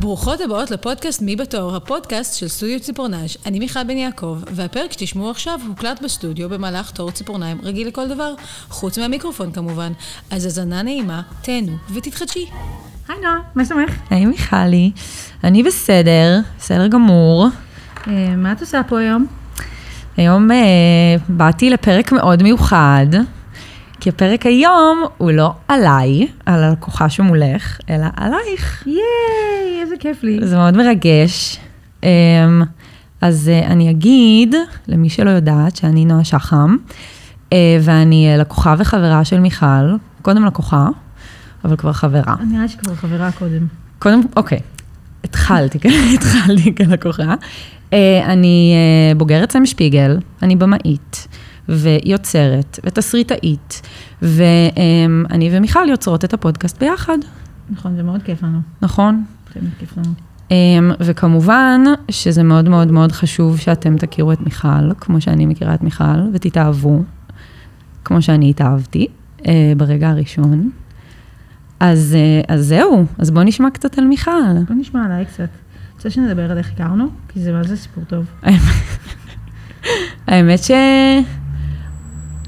ברוכות הבאות לפודקאסט מי בתור, הפודקאסט של סטודיו ציפורנז'. אני מיכל בן יעקב, והפרק שתשמעו עכשיו הוקלט בסטודיו במהלך תור ציפורניים רגיל לכל דבר, חוץ מהמיקרופון כמובן. אז האזנה נעימה, תהנו ותתחדשי. היי נועה, מה שלומך? היי מיכלי, אני בסדר, בסדר גמור. אה, מה את עושה פה היום? היום אה, באתי לפרק מאוד מיוחד, כי הפרק היום הוא לא עליי, על הלקוחה שמולך, אלא עלייך. ייי, איזה כיף לי. זה מאוד מרגש. אה, אז אה, אני אגיד, למי שלא יודעת, שאני נועה שחם, אה, ואני אה, לקוחה וחברה של מיכל, קודם לקוחה, אבל כבר חברה. נראה לי שכבר חברה קודם. קודם, אוקיי, התחלתי, כן, התחלתי כלקוחה. אני בוגרת סם שפיגל, אני במאית, ויוצרת, ותסריטאית, ואני ומיכל יוצרות את הפודקאסט ביחד, נכון, זה מאוד כיף לנו. נכון? באמת כיף לנו. אמ, וכמובן שזה מאוד מאוד מאוד חשוב שאתם תכירו את מיכל, כמו שאני מכירה את מיכל, ותתאהבו, כמו שאני התאהבתי אה, ברגע הראשון. אז, אה, אז זהו, אז בואו נשמע קצת על מיכל. בוא נשמע עליי קצת. רוצה שנדבר על איך הכרנו? כי זה מה זה סיפור טוב. האמת ש...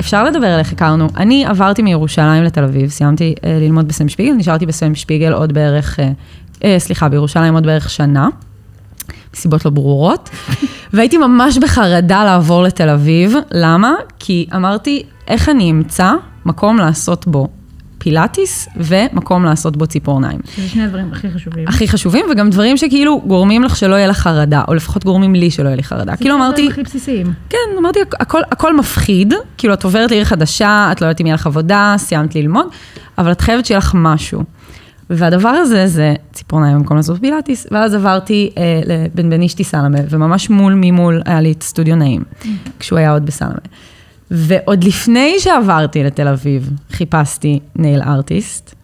אפשר לדבר על איך הכרנו. אני עברתי מירושלים לתל אביב, סיימתי אה, ללמוד בסם שפיגל, נשארתי בסם שפיגל עוד בערך, אה, אה, סליחה, בירושלים עוד בערך שנה, מסיבות לא ברורות, והייתי ממש בחרדה לעבור לתל אביב. למה? כי אמרתי, איך אני אמצא מקום לעשות בו פילאטיס ומקום לעשות בו ציפורניים. זה שני הדברים הכי חשובים. הכי חשובים, וגם דברים שכאילו גורמים לך שלא יהיה לך חרדה, או לפחות גורמים לי שלא יהיה לי חרדה. כאילו זה אמרתי, הדברים הכי בסיסיים. כן, אמרתי, הכל, הכל מפחיד, כאילו את עוברת לעיר חדשה, את לא יודעת אם יהיה לך עבודה, סיימת ללמוד, אבל את חייבת שיהיה לך משהו. והדבר הזה זה ציפורניים במקום לעשות פילאטיס, ואז עברתי אה, אשתי סלמה, וממש מול ממול היה לי את סטודיו נעים, כשהוא היה עוד בסלמה. ועוד לפני שעברתי לתל אביב, חיפשתי נייל ארטיסט,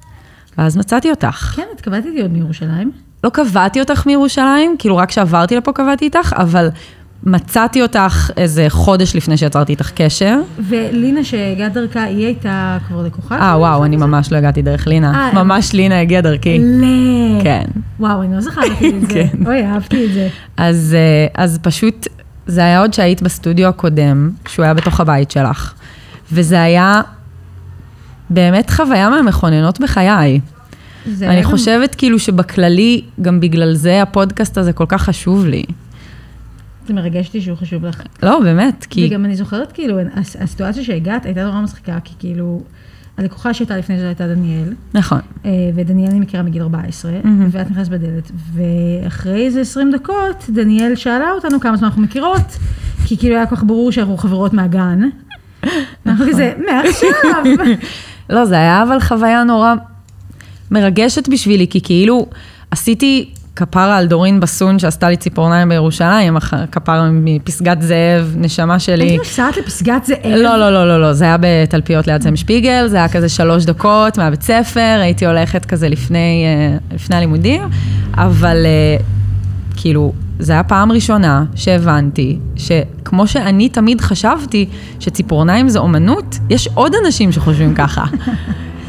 ואז מצאתי אותך. כן, את קבעת איתי עוד מירושלים. לא קבעתי אותך מירושלים, כאילו רק כשעברתי לפה קבעתי איתך, אבל מצאתי אותך איזה חודש לפני שיצרתי איתך קשר. ולינה שהגעת דרכה, היא הייתה כבר לקוחה? אה, וואו, אני ממש לא הגעתי דרך לינה. אה, ממש לינה הגיעה דרכי. ל... כן. וואו, אני לא זכרתי את זה. כן. אוי, אהבתי את זה. אז, אה, אז פשוט, זה היה עוד שהיית בסטודיו הקודם, שהוא היה בתוך הבית שלך. וזה היה באמת חוויה מהמכוננות בחיי. אני גם- חושבת כאילו שבכללי, גם בגלל זה הפודקאסט הזה כל כך חשוב לי. זה מרגש אותי שהוא חשוב לך. לא, באמת, כי... וגם אני זוכרת, כאילו, הס- הסיטואציה שהגעת הייתה נורא מצחיקה, כי כאילו, הלקוחה שהייתה לפני זה הייתה דניאל, נכון. אה, ודניאל אני מכירה מגיל 14, מהמם. ואת נכנסת בדלת, ואחרי איזה 20 דקות, דניאל שאלה אותנו כמה זמן אנחנו מכירות, כי כאילו היה כל כך ברור שאנחנו חברות מהגן. אנחנו כזה, מעכשיו. לא, זה היה אבל חוויה נורא מרגשת בשבילי, כי כאילו עשיתי כפרה על דורין בסון שעשתה לי ציפורניים בירושלים, כפרה מפסגת זאב, נשמה שלי. הייתי נוסעת לפסגת זאב. לא, לא, לא, לא, לא, זה היה בתלפיות ליד סם שפיגל, זה היה כזה שלוש דקות מהבית ספר, הייתי הולכת כזה לפני, אה, לפני הלימודים, אבל אה, כאילו, זה היה פעם ראשונה שהבנתי שכמו שאני תמיד חשבתי שציפורניים זה אומנות, יש עוד אנשים שחושבים ככה.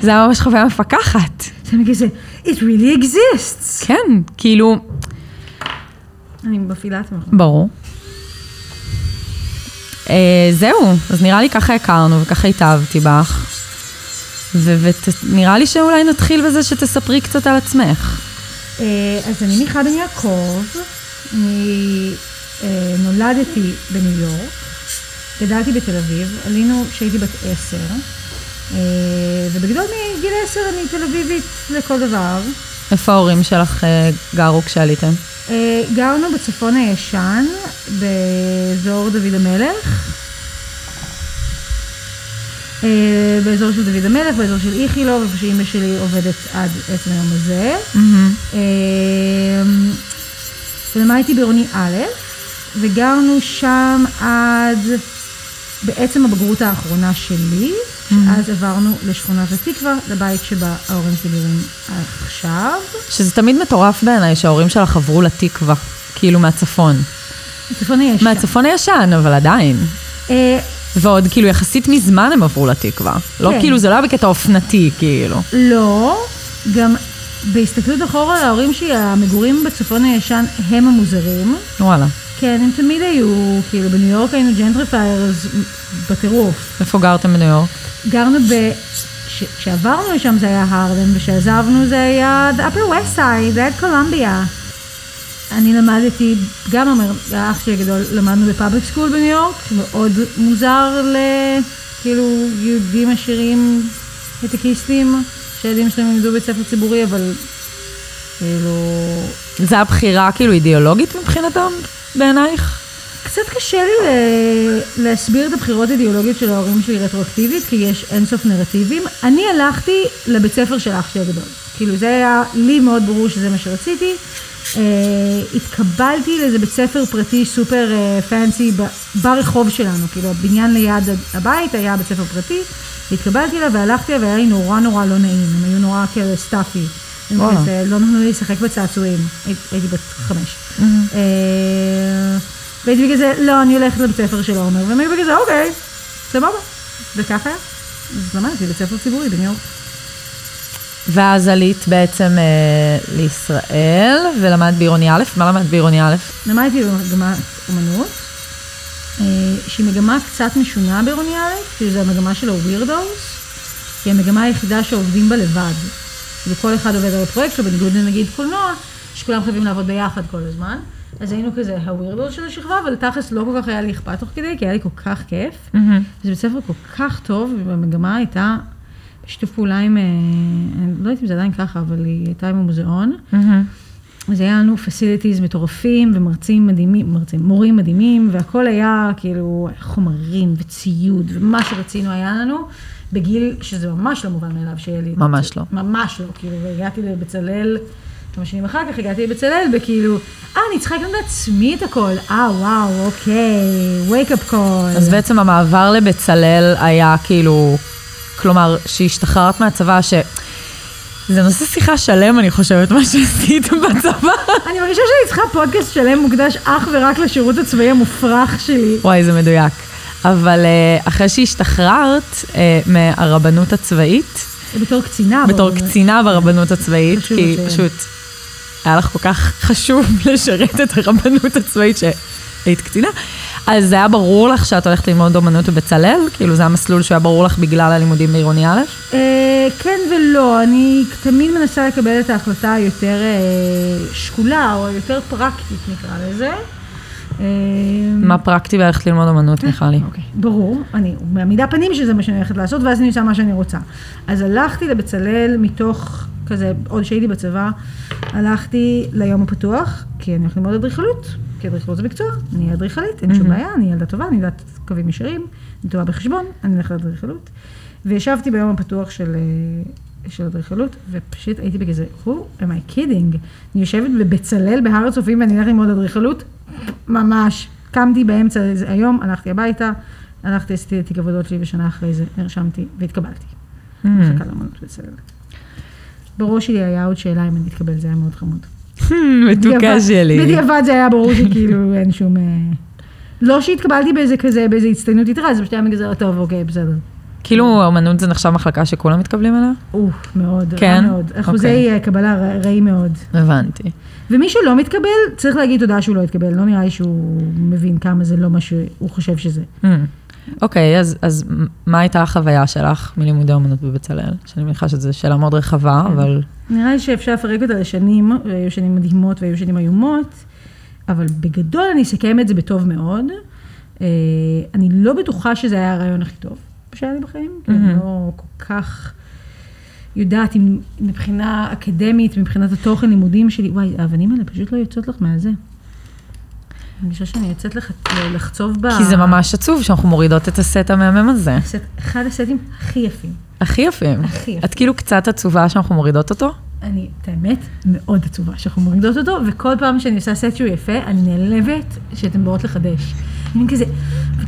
זה היה ממש חוויה מפקחת. זה כזה, it really exists. כן, כאילו, אני מפעילה את המכון. ברור. אה, זהו, אז נראה לי ככה הכרנו וככה התאהבתי בך. ונראה לי שאולי נתחיל בזה שתספרי קצת על עצמך. אה, אז אני מיכל בן יעקב, אני אה, נולדתי בניו יורק, גדלתי בתל אביב, עלינו כשהייתי בת עשר, ובגדול מגיל עשר אני תל אביבית לכל דבר. איפה ההורים שלך אה, גרו כשעליתם? אה, גרנו בצפון הישן, באזור דוד המלך. אה, באזור של דוד המלך, באזור של איכילוב, איפה שאימא שלי עובדת עד עצם היום הזה. אה, ולמדתי בעירוני א', וגרנו שם עד בעצם הבגרות האחרונה שלי, שאז עברנו לשכונת התקווה, לבית שבה ההורים שלי גרים עכשיו. שזה תמיד מטורף בעיניי שההורים שלך עברו לתקווה, כאילו מהצפון. הצפון הישן. מהצפון הישן, אבל עדיין. אה, ועוד כאילו יחסית מזמן הם עברו לתקווה. לא כן. כאילו, זה לא היה בקטע אופנתי, כאילו. לא, גם בהסתכלות אחורה להורים שלי, המגורים בצפון הישן הם המוזרים. וואלה. כן, הם תמיד היו, כאילו בניו יורק היינו gentrifiers בטירוף. איפה גרתם בניו יורק? גרנו ב... כש- כשעברנו לשם זה היה הרלם, וכשעזבנו זה היה the upper west side, זה היה קולומביה. אני למדתי, גם אומר, האח שלי הגדול, למדנו ב public school בניו יורק, מאוד מוזר ל... כאילו יהודים עשירים, הייטקיסטים, שהילדים שלהם ילמדו בית ספר ציבורי, אבל כאילו... זה הבחירה כאילו אידיאולוגית מבחינתם, בעינייך? קצת קשה לי להסביר את הבחירות האידיאולוגיות של ההורים שלי רטרואקטיבית, כי יש אינסוף נרטיבים. אני הלכתי לבית ספר של אח שלי הגדול. כאילו זה היה לי מאוד ברור שזה מה שרציתי. Uh, התקבלתי לאיזה בית ספר פרטי סופר uh, פנסי ב- ברחוב שלנו, כאילו הבניין ליד הבית היה בית ספר פרטי, התקבלתי אליו והלכתי והיה לי נורא נורא לא נעים, הם היו נורא כאלה סטאפי. וואלה. לא נתנו לי לשחק בצעצועים, הי- הייתי בת חמש. אה, והייתי בגלל זה, לא, אני הולכת לבית ספר של עומר, והם היו בגלל זה, אוקיי, סבבה. וככה. אז למדתי בית ספר ציבורי בניו יורק. ואז עלית בעצם אה, לישראל, ולמדת בעירוני א', מה למדת בעירוני א'? למדתי במגמת אומנות, אה, שהיא מגמה קצת משונה בעירוני א', כי זו המגמה של ה-Weirdos, היא המגמה היחידה שעובדים בה לבד. וכל אחד עובד על הפרויקט שלו, בניגוד לנגיד קולנוע, שכולם חייבים לעבוד ביחד כל הזמן. אז היינו כזה ה-Weirdos של השכבה, אבל תכלס לא כל כך היה לי אכפת תוך כדי, כי היה לי כל כך כיף. זה בית ספר כל כך טוב, והמגמה הייתה בשיתוף פעולה עם, אה, אני לא יודעת אם זה עדיין ככה, אבל היא הייתה עם המוזיאון. אז היה לנו פסיליטיז מטורפים ומרצים מדהימים, מרצים, מורים מדהימים, והכל היה כאילו חומרים וציוד, ומה שרצינו היה לנו, בגיל שזה ממש לא מובן מאליו שיהיה לי... ממש לא. ממש לא, כאילו, והגעתי לבצלאל, כמה שנים אחר כך הגעתי לבצלאל, וכאילו, אה, אני צריכה לקנות לעצמי את הכל, אה, וואו, אוקיי, wake up call. אז בעצם המעבר לבצלאל היה כאילו, כלומר, שהשתחררת מהצבא, ש... זה נושא שיחה שלם, אני חושבת, מה שעשית בצבא. אני מרגישה שאני צריכה פודקאסט שלם מוקדש אך ורק לשירות הצבאי המופרך שלי. וואי, זה מדויק. אבל אה, אחרי שהשתחררת אה, מהרבנות הצבאית, בתור קצינה. בתור. קצינה ברבנות הצבאית, כי לציין. פשוט היה לך כל כך חשוב לשרת את הרבנות הצבאית שהיית קצינה, אז זה היה ברור לך שאת הולכת ללמוד אומנות בבצלאל? כאילו זה המסלול שהיה ברור לך בגלל הלימודים בעירוני א'? אה, כן ולא, אני תמיד מנסה לקבל את ההחלטה היותר שקולה, או יותר פרקטית נקרא לזה. אה, מה פרקטי בללכת ללמוד אומנות, מיכלי? אוקיי, ברור, אני מעמידה פנים שזה מה שאני הולכת לעשות, ואז אני עושה מה שאני רוצה. אז הלכתי לבצלאל מתוך כזה, עוד שהייתי בצבא, הלכתי ליום הפתוח, כי אני הולכת ללמוד אדריכלות, כי אדריכלות זה מקצוע, אני אדריכלית, אין שום בעיה, אני ילדה טובה, אני יודעת קווים ישרים, אני טובה בחשבון, אני הולכת לאדריכלות. וישבתי ביום הפתוח של, אה, של אדריכלות, ופשוט הייתי בכזה, who am I kidding? אני יושבת בבצלאל בהר הצופים ואני הולכת ללמוד אדריכלות, ממש. קמתי באמצע איזה- היום, הלכתי הביתה, הלכתי, עשיתי את תיק עבודות שלי, ושנה אחרי זה נרשמתי והתקבלתי. מחכה לאמנות בצלאל. בראש שלי היה עוד שאלה אם אני אתקבל, זה היה מאוד חמוד. מתוקה בדיעבד- שלי. בדיעבד זה היה ברור שכאילו אין שום... אה, לא שהתקבלתי באיזה כזה, באיזה הצטיינות יתרה, זה פשוט היה מגזר, טוב, אוקיי, בסדר. כאילו אומנות זה נחשב מחלקה שכולם מתקבלים אליה? אוף, מאוד, רע כן? מאוד. אחוזי אוקיי. אה, קבלה רע- רעים מאוד. הבנתי. ומי שלא מתקבל, צריך להגיד תודה שהוא לא התקבל. לא נראה לי שהוא מבין כמה זה לא מה שהוא חושב שזה. Hmm. אוקיי, אז, אז מה הייתה החוויה שלך מלימודי אומנות בבצלאל? שאני מניחה שזו שאלה מאוד רחבה, כן. אבל... נראה לי שאפשר לפרק אותה לשנים, והיו שנים מדהימות והיו שנים איומות, אבל בגדול אני אסכם את זה בטוב מאוד. אה, אני לא בטוחה שזה היה הרעיון הכי טוב שהיה לי בחיים, כי אני לא כל כך יודעת אם מבחינה אקדמית, מבחינת התוכן לימודים שלי, וואי, האבנים האלה פשוט לא יוצאות לך מהזה. אני חושבת שאני יוצאת לח... לחצוב ב... כי זה ממש עצוב שאנחנו מורידות את הסט המהמם הזה. אחד הסטים הכי יפים. הכי יפים. הכי יפים. את כאילו קצת עצובה שאנחנו מורידות אותו? אני, את האמת, מאוד עצובה שאנחנו מורידות אותו, וכל פעם שאני עושה סט שהוא יפה, אני נעלבת שאתן באות לחדש. אני כזה,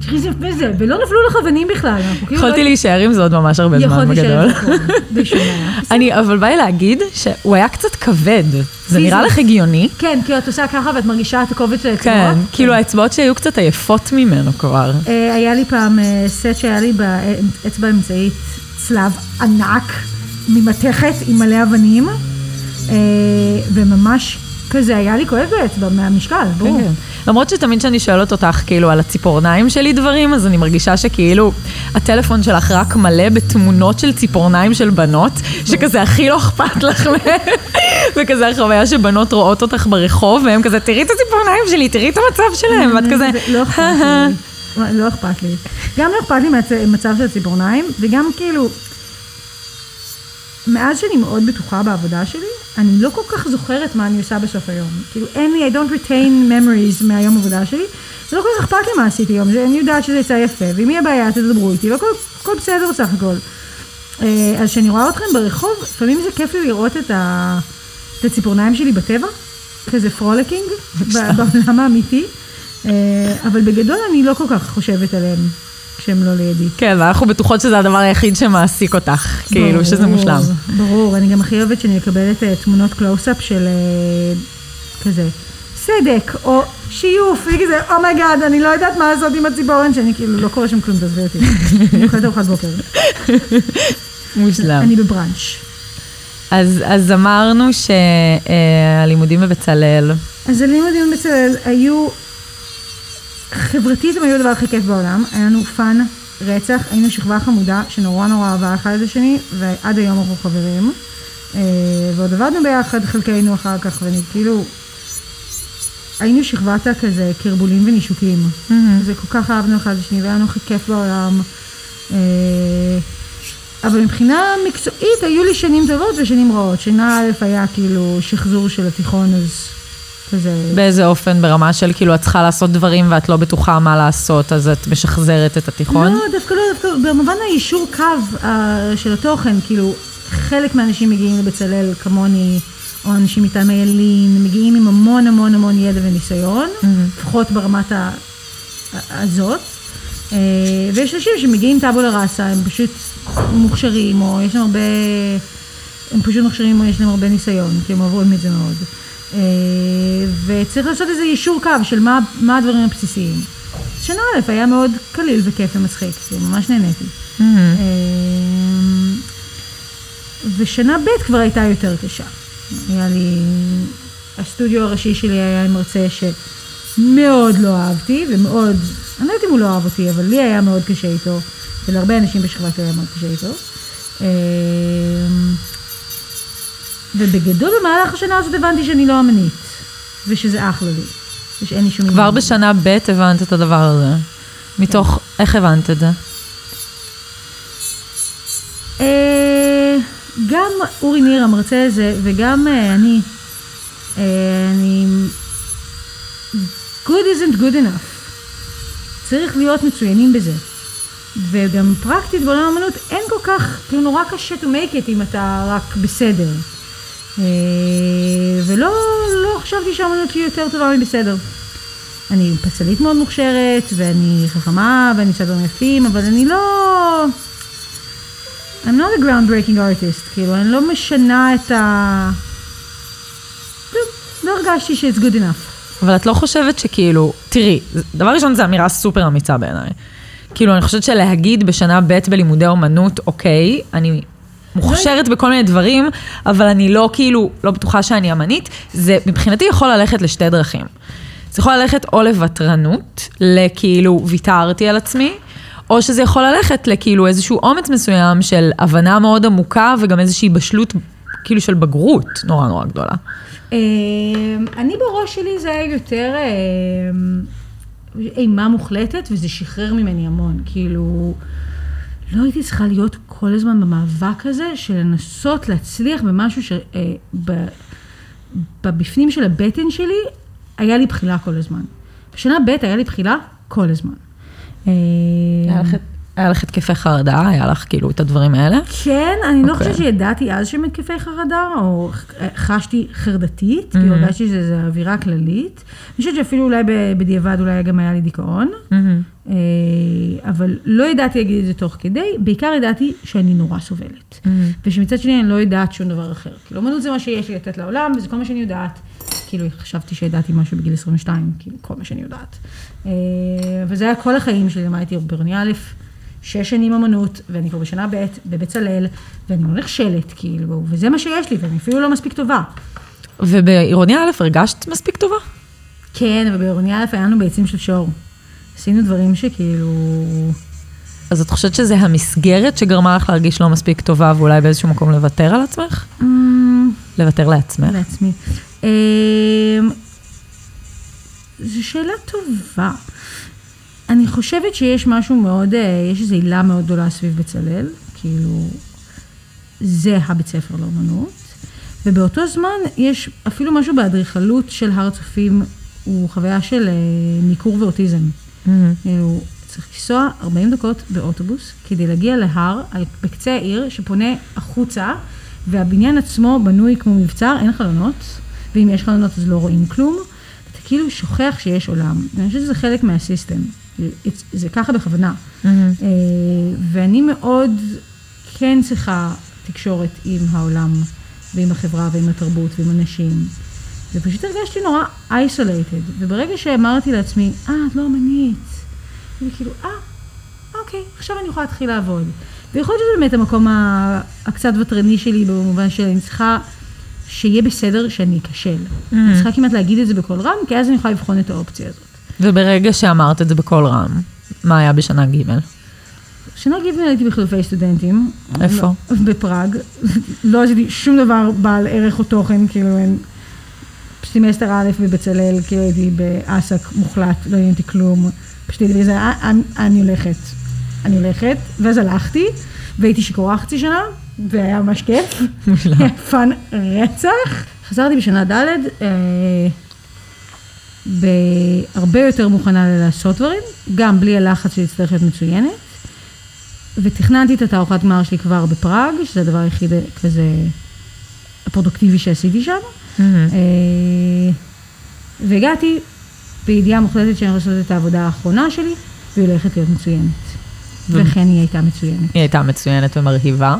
תראי איזה יפה זה, ולא נפלו לך אבנים בכלל, כאילו... יכולתי לא- להישאר עם זה עוד ממש הרבה זמן בגדול. אני, אבל בא לי להגיד שהוא היה קצת כבד. זה. נראה לך הגיוני? כן, כי את עושה ככה ואת מרגישה את הכובד של כן, האצבעות. כאילו האצבעות שהיו קצת עייפות ממנו כבר. אה, היה לי פעם אה, סט שהיה לי באצבע האמצעית צלב ענק ממתכת עם מלא אבנים, אה, וממש כזה, היה לי כואב באצבע מהמשקל, ברור. כן, כן. למרות שתמיד כשאני שואלת אותך, כאילו, על הציפורניים שלי דברים, אז אני מרגישה שכאילו, הטלפון שלך רק מלא בתמונות של ציפורניים של בנות, שכזה הכי לא אכפת לך מהם, וכזה החוויה שבנות רואות אותך ברחוב, והם כזה, תראי את הציפורניים שלי, תראי את המצב שלהם, ואת כזה, זה לא אכפת לי. לא אכפת לי. גם לא אכפת לי מהמצב של הציפורניים, וגם כאילו, מאז שאני מאוד בטוחה בעבודה שלי, אני לא כל כך זוכרת מה אני עושה בסוף היום. כאילו, אין לי, I don't retain memories מהיום עבודה שלי. זה לא כל כך אכפת לי מה עשיתי היום, אני יודעת שזה יצא יפה, ואם יהיה בעיה תדברו איתי, והכל בסדר בסך הכל. אה, אז כשאני רואה אתכם ברחוב, לפעמים זה כיף לי לראות את, ה... את הציפורניים שלי בטבע, כזה frolicking, בעולם האמיתי, אה, אבל בגדול אני לא כל כך חושבת עליהם. כשהם לא לידי. כן, ואנחנו בטוחות שזה הדבר היחיד שמעסיק אותך, כאילו, ברור, שזה מושלם. ברור, אני גם הכי אוהבת שאני מקבלת uh, תמונות קלוז-אפ של uh, כזה, סדק, או שיוף, היא כזה, oh my god, אני לא יודעת מה לעשות עם הציפורן, שאני כאילו, לא קורה שם כלום, תעזבי אותי. אני אוכלת ארוחת בוקר. מושלם. אני בבראנץ'. אז, אז אמרנו שהלימודים בבצלאל. אז הלימודים בבצלאל היו חברתית הם היו הדבר הכי כיף בעולם, היה לנו fun רצח, היינו שכבה חמודה שנורא נורא אהבה אחד את השני, ועד היום אנחנו חברים. אה, ועוד עבדנו ביחד חלקנו אחר כך, ואני כאילו... היינו שכבת כזה כרבולים ונישוקים. Mm-hmm. זה כל כך אהבנו אחד את השני, והיה לנו הכי כיף בעולם. אה, אבל מבחינה מקצועית היו לי שנים טובות ושנים רעות. שנה א' היה כאילו שחזור של התיכון, אז כזה... באיזה אופן? ברמה של כאילו את צריכה לעשות דברים ואת לא בטוחה מה לעשות, אז את משחזרת את התיכון? לא, דווקא לא, דווקא במובן היישור קו uh, של התוכן, כאילו, חלק מהאנשים מגיעים לבצלאל כמוני, או אנשים מטעמי ילין, מגיעים עם המון המון המון ידע וניסיון, mm-hmm. לפחות ברמת ה... הזאת. Uh, ויש אנשים שמגיעים טאבולה ראסה, הם פשוט מוכשרים, או יש להם הרבה... הם פשוט מוכשרים או יש להם הרבה ניסיון, כי הם עוברים את זה מאוד. אה, וצריך לעשות איזה יישור קו של מה, מה הדברים הבסיסיים. שנה א' היה מאוד קליל וכיף ומצחיק, ממש נהניתי. Mm-hmm. אה, ושנה ב' כבר הייתה יותר קשה. היה לי, הסטודיו הראשי שלי היה עם מרצה שמאוד לא אהבתי, ומאוד, אני לא יודעת אם הוא לא אהב אותי, אבל לי היה מאוד קשה איתו, ולהרבה אנשים בשכבה שלי היה מאוד קשה איתו. ובגדול במהלך השנה הזאת הבנתי שאני לא אמנית, ושזה אחלה לי, ושאין לי שום. כבר בשנה ב' הבנת את הדבר הזה. מתוך, איך הבנת את זה? אה, גם אורי ניר המרצה הזה, וגם אה, אני, אה, אני... good isn't good enough. צריך להיות מצוינים בזה. וגם פרקטית בעולם האמנות אין כל כך, כאילו נורא קשה to make it אם אתה רק בסדר. אה, ולא לא חשבתי שהאמנות שלי יותר טובה מבסדר. אני פסלית מאוד מוכשרת, ואני חכמה, ואני עושה דברים יפים, אבל אני לא... I'm not a groundbreaking artist, כאילו, אני לא משנה את ה... לא, לא הרגשתי ש- it's good enough. אבל את לא חושבת שכאילו, תראי, דבר ראשון זו אמירה סופר אמיצה בעיניי. כאילו, אני חושבת שלהגיד בשנה ב' בלימודי אומנות, אוקיי, אני מוכשרת בכל מיני דברים, אבל אני לא כאילו, לא בטוחה שאני אמנית, זה מבחינתי יכול ללכת לשתי דרכים. זה יכול ללכת או לוותרנות, לכאילו ויתרתי על עצמי, או שזה יכול ללכת לכאילו איזשהו אומץ מסוים של הבנה מאוד עמוקה וגם איזושהי בשלות כאילו של בגרות נורא נורא גדולה. אמ, אני בראש שלי זה היה יותר אמ, אימה מוחלטת וזה שחרר ממני המון, כאילו... לא הייתי צריכה להיות כל הזמן במאבק הזה של לנסות להצליח במשהו שבפנים אה, של הבטן שלי היה לי בחילה כל הזמן. בשנה ב' היה לי בחילה כל הזמן. אה, היה לך התקפי חרדה? היה לך כאילו את הדברים האלה? כן, אני okay. לא אוקיי. חושבת שידעתי אז שהם התקפי חרדה, או חשתי חרדתית, mm-hmm. כי הרגשתי שזה אווירה כללית. אני חושבת שאפילו אולי בדיעבד אולי גם היה לי דיכאון, mm-hmm. אבל לא ידעתי להגיד את זה תוך כדי, בעיקר ידעתי שאני נורא סובלת. Mm-hmm. ושמצד שני אני לא יודעת שום דבר אחר. כאילו, אמנות זה מה שיש לי לתת לעולם, וזה כל מה שאני יודעת. כאילו, חשבתי שידעתי משהו בגיל 22, כאילו, כל מה שאני יודעת. אה, וזה היה כל החיים שלי, למדתי ברוני א', שש שנים אמנות, ואני כבר בשנה ב' בבצלאל, ואני לא נכשלת, כאילו, וזה מה שיש לי, ואני אפילו לא מספיק טובה. ובעירוני א' הרגשת מספיק טובה? כן, אבל בעירוני א' היה לנו ביצים של שור. עשינו דברים שכאילו... אז את חושבת שזה המסגרת שגרמה לך להרגיש לא מספיק טובה, ואולי באיזשהו מקום לוותר על עצמך? אמ, לוותר לעצמך? לעצמי. אמ, זו שאלה טובה. אני חושבת שיש משהו מאוד, אה, יש איזו עילה מאוד גדולה סביב בצלאל, כאילו, זה הבית ספר לאומנות, ובאותו זמן יש אפילו משהו באדריכלות של הר הצופים, הוא חוויה של אה, ניכור ואוטיזם. מהמם. כאילו, צריך לנסוע 40 דקות באוטובוס כדי להגיע להר על, בקצה העיר שפונה החוצה, והבניין עצמו בנוי כמו מבצר, אין חלונות, ואם יש חלונות אז לא רואים כלום. אתה כאילו שוכח שיש עולם, ואני חושבת שזה חלק מהסיסטם. זה ככה בכוונה. מהמם. אה, ואני מאוד כן צריכה תקשורת עם העולם, ועם החברה, ועם התרבות, ועם אנשים. ופשוט הרגשתי נורא isolated, וברגע שאמרתי לעצמי, אה, את לא אמנית, וכאילו, אה, אוקיי, עכשיו אני יכולה להתחיל לעבוד. ויכול להיות שזה באמת המקום הקצת ותרני שלי, במובן שאני צריכה שיהיה בסדר שאני אכשל. אני צריכה כמעט להגיד את זה בקול רם, כי אז אני יכולה לבחון את האופציה הזאת. וברגע שאמרת את זה בקול רם, מה היה בשנה ג'? שנה ג' הייתי בחילופי סטודנטים. איפה? לא, בפראג. לא עשיתי שום דבר בעל ערך או תוכן, כאילו אין... סמסטר א' בבצלאל, כאילו הייתי באסק מוחלט, לא עניין אותי כלום. פשוט הייתי בזה, "אה, אני, הולכת. אני הולכת, ואז הלכתי, והייתי שיכורה חצי שנה, והיה ממש כיף. היה fun רצח. חזרתי בשנה ד', אה, בהרבה יותר מוכנה לעשות דברים, גם בלי הלחץ שלי אצטרך להיות מצוינת. ותכננתי את התערוכת גמר שלי כבר בפראג, שזה הדבר היחיד כזה הפרודוקטיבי שעשיתי שם. אה, והגעתי בידיעה מוחלטת שאני הולכת לעשות את העבודה האחרונה שלי, והיא הולכת להיות מצוינת. וכן היא הייתה מצוינת. היא הייתה מצוינת ומרהיבה.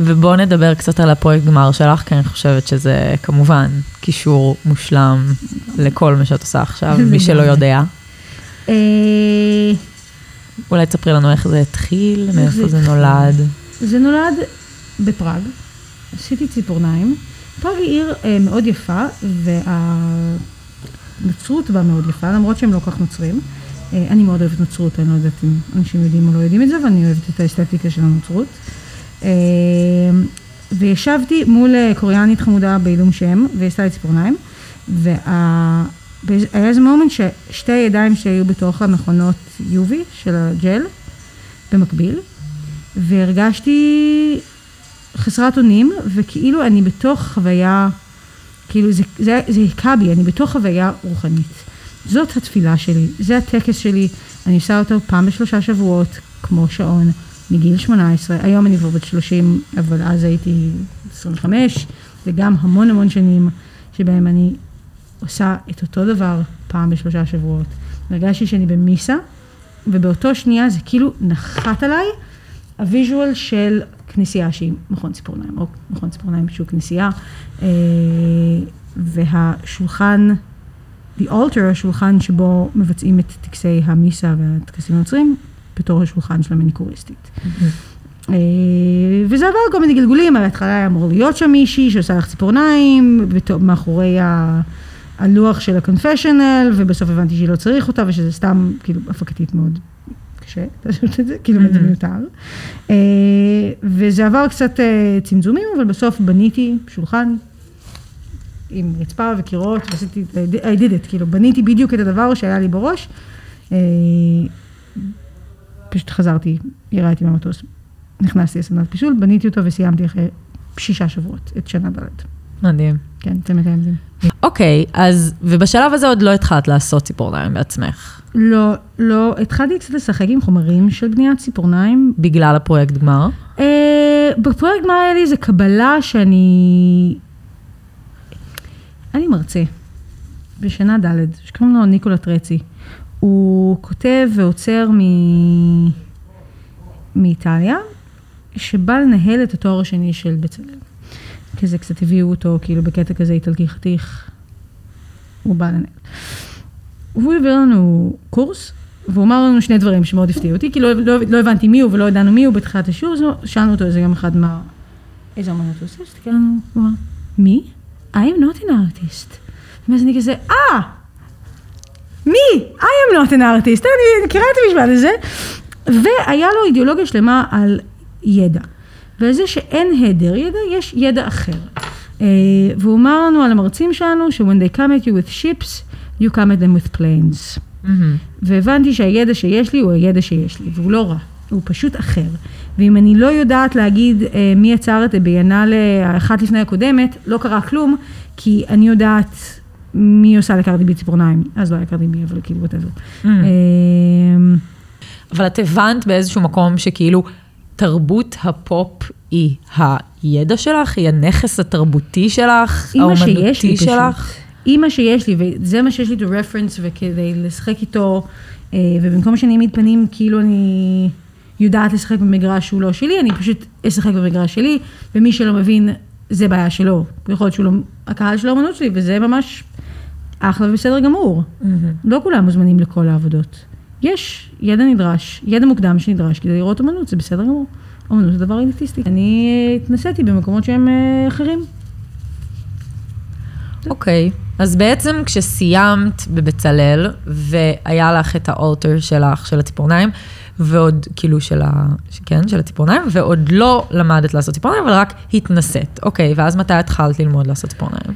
ובואו נדבר קצת על הפרויקט גמר שלך, כי אני חושבת שזה כמובן קישור מושלם לכל מה שאת עושה עכשיו, מי שלא. יודע. אה, אולי תספרי לנו איך זה התחיל, מאיפה זה? נולד. זה נולד בפראג, עשיתי ציפורניים. פראג היא עיר אה, מאוד יפה, והנצרות בה מאוד יפה, למרות שהם לא כך נוצרים. אה, אני מאוד אוהבת נצרות, אני לא יודעת אם אנשים יודעים או לא יודעים את זה, ואני אוהבת את האסתטיקה של הנצרות. אה, וישבתי מול אה, קוריאנית חמודה בעילום שם, והיא עשתה לי ציפורניים, והיה איזה מומנט ששתי הידיים שלי היו בתוך המכונות UV של הג'ל, במקביל, והרגשתי חסרת אונים, וכאילו אני בתוך חוויה, כאילו זה, זה, זה היכה בי, אני בתוך חוויה רוחנית. זאת התפילה שלי, זה הטקס שלי, אני עושה אותו פעם בשלושה שבועות, כמו שעון, מגיל 18, היום אני כבר בת 30, אבל אז הייתי 25, וגם המון המון שנים שבהם אני עושה את אותו דבר פעם בשלושה שבועות. הרגשתי שאני במיסה, ובאותו שנייה זה כאילו נחת עליי הוויז'ואל של כנסייה שהיא מכון ציפורניים, או מכון ציפורניים שהוא כנסייה, אה, והשולחן, the altar, השולחן שבו מבצעים את טקסי המיסה והטקסים הנוצרים, בתור השולחן של המניקוריסטית. אה, וזה עבר כל מיני גלגולים, בהתחלה היה אמור להיות שם מישהי שעושה לך ציפורניים, מאחורי ה... הלוח של הקונפשיונל, ובסוף הבנתי שהיא לא צריך אותה, ושזה סתם, כאילו, הפקתית מאוד לעשות את זה, כאילו, זה מיותר. אה, וזה עבר קצת אה, צמצומים, אבל בסוף בניתי שולחן עם רצפה וקירות, ועשיתי, I did it, כאילו, בניתי בדיוק את הדבר שהיה לי בראש. אה, פשוט חזרתי, ירדתי מהמטוס, נכנסתי לסדנת פישול, בניתי אותו וסיימתי אחרי שישה שבועות את שנה ד'. מדהים. כן, צמד האמזים. אוקיי, אז, ובשלב הזה עוד לא התחלת לעשות ציפורניים בעצמך, לא, לא, התחלתי קצת לשחק עם חומרים של בניית ציפורניים. בגלל הפרויקט גמר. אה, בפרויקט מה היה לי איזה קבלה שאני... לי מרצה בשנה ד', שקוראים לו ניקולה טרצי. הוא כותב ועוצר מ... מאיטליה, שבא לנהל את התואר השני של בצלאל. כזה קצת הביאו אותו, כאילו בקטע כזה איטלקי חתיך, הוא בא לנהל. הוא הביא לנו קורס והוא אמר לנו שני דברים שמאוד הפתיעו אותי, כי לא, לא, לא הבנתי מי הוא ולא ידענו מי הוא בתחילת השיעור, אז שאלנו אותו איזה יום אחד מה, איזה אמנות הוא עושה, הסתכל לנו, הוא אמר, מי? I am not an artist. ואז אני כזה, אה, מי? I am not an artist, אני מכירה את המשפט הזה. והיה לו אידיאולוגיה שלמה על ידע. ועל זה שאין הדר ידע, יש ידע אחר. אה, והוא אמר לנו על המרצים שלנו, ש- when they come at you with ships, you come at them with planes. והבנתי שהידע שיש לי הוא הידע שיש לי, והוא לא רע, הוא פשוט אחר. ואם אני לא יודעת להגיד אה, מי יצר את הביאנל האחת לפני הקודמת, לא קרה כלום, כי אני יודעת מי עושה ל Cardi B ציפורניים. אז לא היה Cardi B, אבל כאילו, whatever. Mm. אבל את הבנת באיזשהו מקום שכאילו תרבות הפופ היא הידע שלך, היא הנכס התרבותי שלך, האומנותי פשוט. שלך. זה מה שיש לי, וזה מה שיש לי to reference, וכדי לשחק איתו, אה, ובמקום שאני אעמיד פנים כאילו אני יודעת לשחק במגרש שהוא לא שלי, אני פשוט אשחק במגרש שלי, ומי שלא מבין, זה בעיה שלו. יכול להיות שהוא לא, הקהל של האמנות שלי, וזה ממש אחלה ובסדר גמור. לא כולם מוזמנים לכל העבודות. יש ידע נדרש, ידע מוקדם שנדרש כדי לראות אמנות, זה בסדר גמור. אמנות זה דבר אליטיסטי. אני התנסיתי במקומות שהם אה, אחרים. אוקיי, אז בעצם כשסיימת בבצלאל, והיה לך את האולטר שלך, של הציפורניים, ועוד, כאילו, של ה... כן, של הציפורניים, ועוד לא למדת לעשות ציפורניים, אבל רק התנסית. אוקיי, ואז מתי התחלת ללמוד לעשות ציפורניים?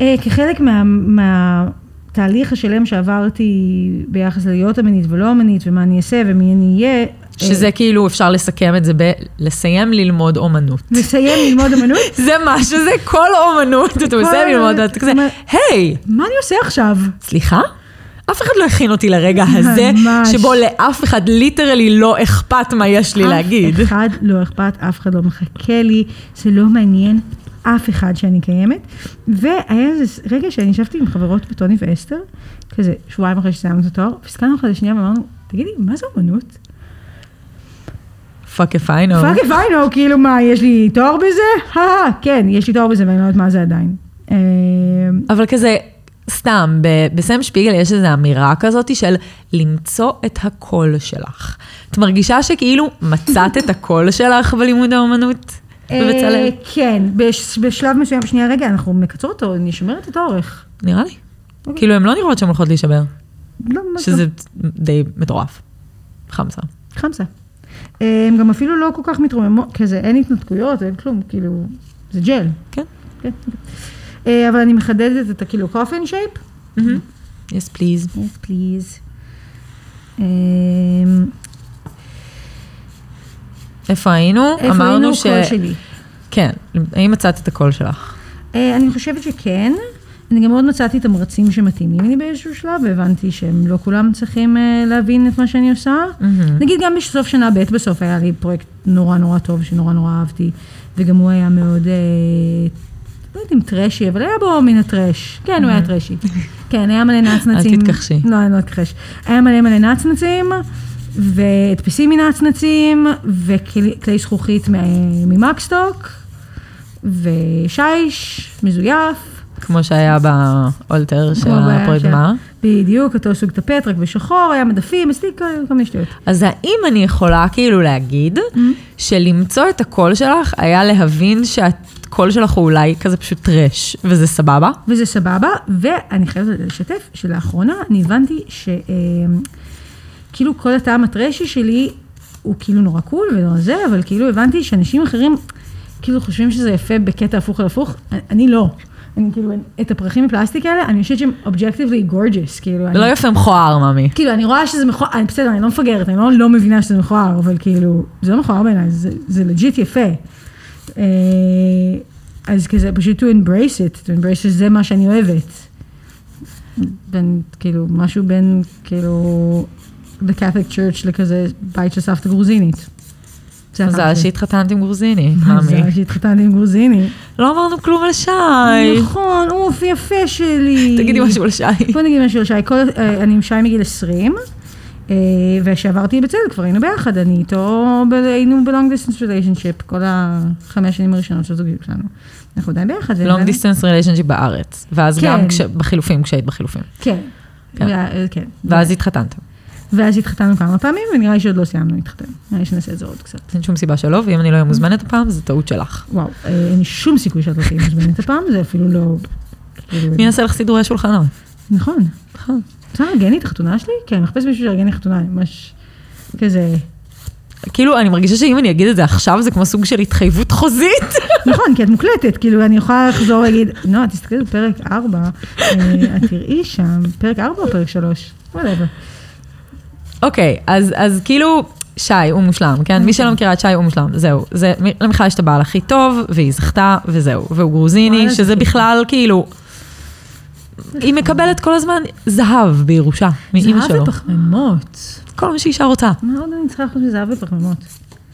אה, כחלק מה, מהתהליך השלם שעברתי ביחס ללהיות אמנית ולא אמנית, ומה אני אעשה ומי אני אהיה, שזה כאילו, אפשר לסכם את זה ב... לסיים ללמוד אומנות. לסיים ללמוד אמנות, זה מה שזה, כל אומנות, אתה מסיים ללמוד, אתה כזה, היי, מה אני עושה עכשיו? סליחה? אף אחד לא הכין אותי לרגע הזה, ממש. שבו לאף אחד literally לא אכפת מה יש לי להגיד. אף אחד לא אכפת, אף אחד לא מחכה לי, זה לא מעניין אף אחד שאני קיימת. והיה איזה רגע שאני ישבתי עם חברות בטוני ואסתר, כזה שבועיים אחרי שסיימנו את התואר, והסתכלנו אחד לשנייה ואמרנו, תגידי, מה זה אמנות? fuck if I know. fuck if I know, כאילו מה, יש לי תואר בזה? כן, יש לי תואר בזה ואני לא יודעת מה זה עדיין. אה, אבל כזה, סתם, בסם שפיגל יש איזו אמירה כזאת של למצוא את הקול שלך. את מרגישה שכאילו מצאת את הקול שלך בלימוד האומנות בבצלאל? אה, כן, בש- בשלב מסוים, שנייה רגע, אנחנו מקצרות אותו, אני שומרת את האורך. נראה לי. כאילו, הן לא נראות שהן הולכות להישבר, לא. שזה די מטורף. חמסה. חמסה. אה, הם גם אפילו לא כל כך מתרוממות, כזה, אין התנתקויות, אין כלום, כאילו, זה ג'ל. כן. כן. אה, אבל אני מחדדת את הכאילו coffin shape. yes please. yes, please. איפה היינו? איפה אמרנו היינו? ש... קול שלי. כן, האם מצאת את הקול שלך? אה, אני חושבת שכן. אני גם מאוד מצאתי את המרצים שמתאימים לי באיזשהו שלב, והבנתי שהם לא כולם צריכים אה, להבין את מה שאני עושה. נגיד גם בסוף שנה ב' בסוף היה לי פרויקט נורא נורא טוב, שנורא נורא אהבתי, וגם הוא היה מאוד, אה, לא יודעת אם טרשי, אבל היה בו מן הטרש. כן, הוא היה טרשי. כן, היה מלא נצנצים. תתכחשי. לא, אני לא אתכחש. היה מלא מלא נצנצים, והדפסים מנצנצים, וכלי זכוכית ממקסטוק, ושיש, מזויף. כמו שהיה באולטר של גמר. בדיוק, אותו סוג טפט, רק בשחור, היה מדפים, עשיתי כל מיני שטויות. אז האם אני יכולה כאילו להגיד שלמצוא את הקול שלך היה להבין שהקול שלך הוא אולי כזה פשוט trash, וזה סבבה? וזה סבבה, ואני חייבת לשתף שלאחרונה אני הבנתי שכאילו כל הטעם הטרשי שלי הוא כאילו נורא cool ונורא זה, אבל כאילו הבנתי שאנשים אחרים כאילו חושבים שזה יפה בקטע הפוך על הפוך, אני- לא. אני כאילו, את הפרחים מפלסטיק האלה, אני חושבת שהם objectively gorgeous, כאילו. אני- לא יפה מכוער, ממי. כאילו, אני רואה שזה מכוער, אני בסדר, אני לא מפגרת, אני לא, לא מבינה שזה מכוער, אבל כאילו, זה לא מכוער בעיניי, זה, זה legit יפה. אה, אז כזה, פשוט to embrace it, to embrace it, זה מה שאני אוהבת. בין, כאילו, משהו בין, כאילו, the Catholic Church לכזה בית של סבתא גרוזינית. מזל. שהתחתנת עם גרוזיני, מזל ממי. שהתחתנתי עם גרוזיני. לא אמרנו כלום על שי. נכון, אוף, יפה שלי. תגידי משהו על שי. בוא נגיד משהו על שי, אני עם שי מגיל 20, אה, וכשעברתי בצל כבר היינו ביחד, אני איתו, היינו ב-long distance relationship, כל החמש שנים הראשונות של הזוגיות שלנו. אנחנו עדיין ביחד. long ועדיין- distance relationship בארץ. ואז. גם בחילופים, כשהיית בחילופים. כן, כן. ואז התחתנתם. ואז התחתנו כמה פעמים, ונראה לי שעוד לא סיימנו להתחתן. נראה לי שנעשה את זה עוד קצת. אין שום סיבה שלא, ואם אני לא אהיה מוזמנת הפעם, זה טעות שלך. וואו, אה, אין שום סיכוי שאת לא תהיי מוזמנת הפעם, זה אפילו לא... מי יעשה לך סידורי שולחנות? נכון. נכון. רוצה לארגן לי את החתונה שלי? כן, מחפש מישהו שיארגן לי חתונה, ממש כזה... כאילו, אני מרגישה שאם אני אגיד את זה עכשיו, זה כמו סוג של התחייבות חוזית. נכון, כי את מוקלטת, כאילו, אני יכולה לחזור ולהגיד, נועה, תסתכלי בפרק 4, את תראי שם, פרק 4 או פרק 3? whatever. אוקיי, אז, אז כאילו, שי הוא מושלם, כן? מי שלא מכירה את שי הוא מושלם, זהו. זה, למיכל יש את הבעל הכי טוב, והיא זכתה, וזהו. והוא גרוזיני, שזה זה בכלל כאילו... היא מקבלת כל הזמן זהב בירושה, מאימא שלו. זהב ופחמימות. כל מה שאישה רוצה. מה עוד אני צריכה חוץ מזהב ופחמימות?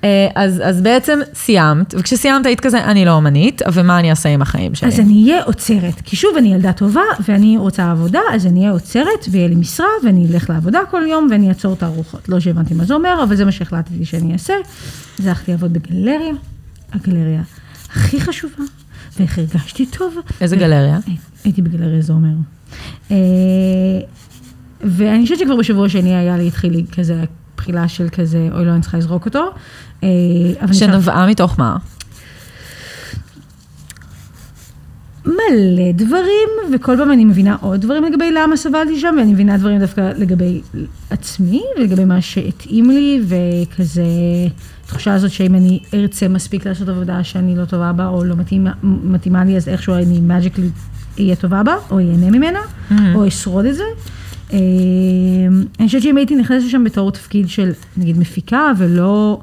אה, אז, אז בעצם סיימת, וכשסיימת היית כזה, אני לא אמנית, ומה אני אעשה עם החיים שלי? אז אני אהיה עוצרת, כי שוב, אני ילדה טובה, ואני רוצה עבודה, אז אני אהיה עוצרת, ויהיה לי משרה, ואני אלך לעבודה כל יום, ואני אעצור את הארוחות. לא שהבנתי מה זה אומר, אבל זה מה שהחלטתי שאני אעשה. אז הלכתי לעבוד בגלריה, הגלריה הכי חשובה, ואיך הרגשתי טוב. איזה גלריה? הייתי בגלריה זומר. אה, ואני חושבת שכבר בשבוע השני היה לי, התחיל לי כזה בחילה של כזה, אוי לא, אני צריכה לזרוק אותו. אה, שנבעה מתוך מה? מלא דברים, וכל פעם אני מבינה עוד דברים לגבי למה סבלתי שם, ואני מבינה דברים דווקא לגבי עצמי, ולגבי מה שהתאים לי, וכזה, תחושה הזאת שאם אני ארצה מספיק לעשות עבודה שאני לא טובה בה, או לא מתאימה, מתאימה לי, אז איכשהו אני מג'יקלי אהיה טובה בה, או ייהנה ממנה, או אשרוד את זה. אה, אני חושבת שאם הייתי נכנסת לשם בתור תפקיד של, נגיד, מפיקה, ולא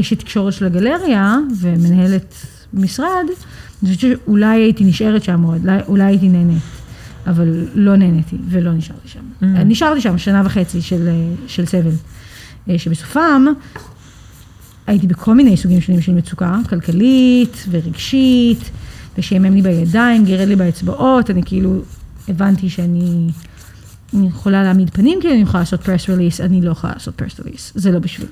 אשת תקשורת של הגלריה, ומנהלת משרד, אני חושבת שאולי הייתי נשארת שם עוד, אולי, הייתי נהנית, אבל לא נהניתי ולא נשארתי שם. Mm. נשארתי שם שנה וחצי של, אה, של סבל, אה, שבסופם הייתי בכל מיני סוגים שונים של מצוקה, כלכלית ורגשית, ושעמם לי בידיים, גירד לי באצבעות, אני כאילו הבנתי שאני אני יכולה להעמיד פנים, כי אני יכולה לעשות פרס רליס, אני לא יכולה לעשות פרס רליס, זה לא בשבילי.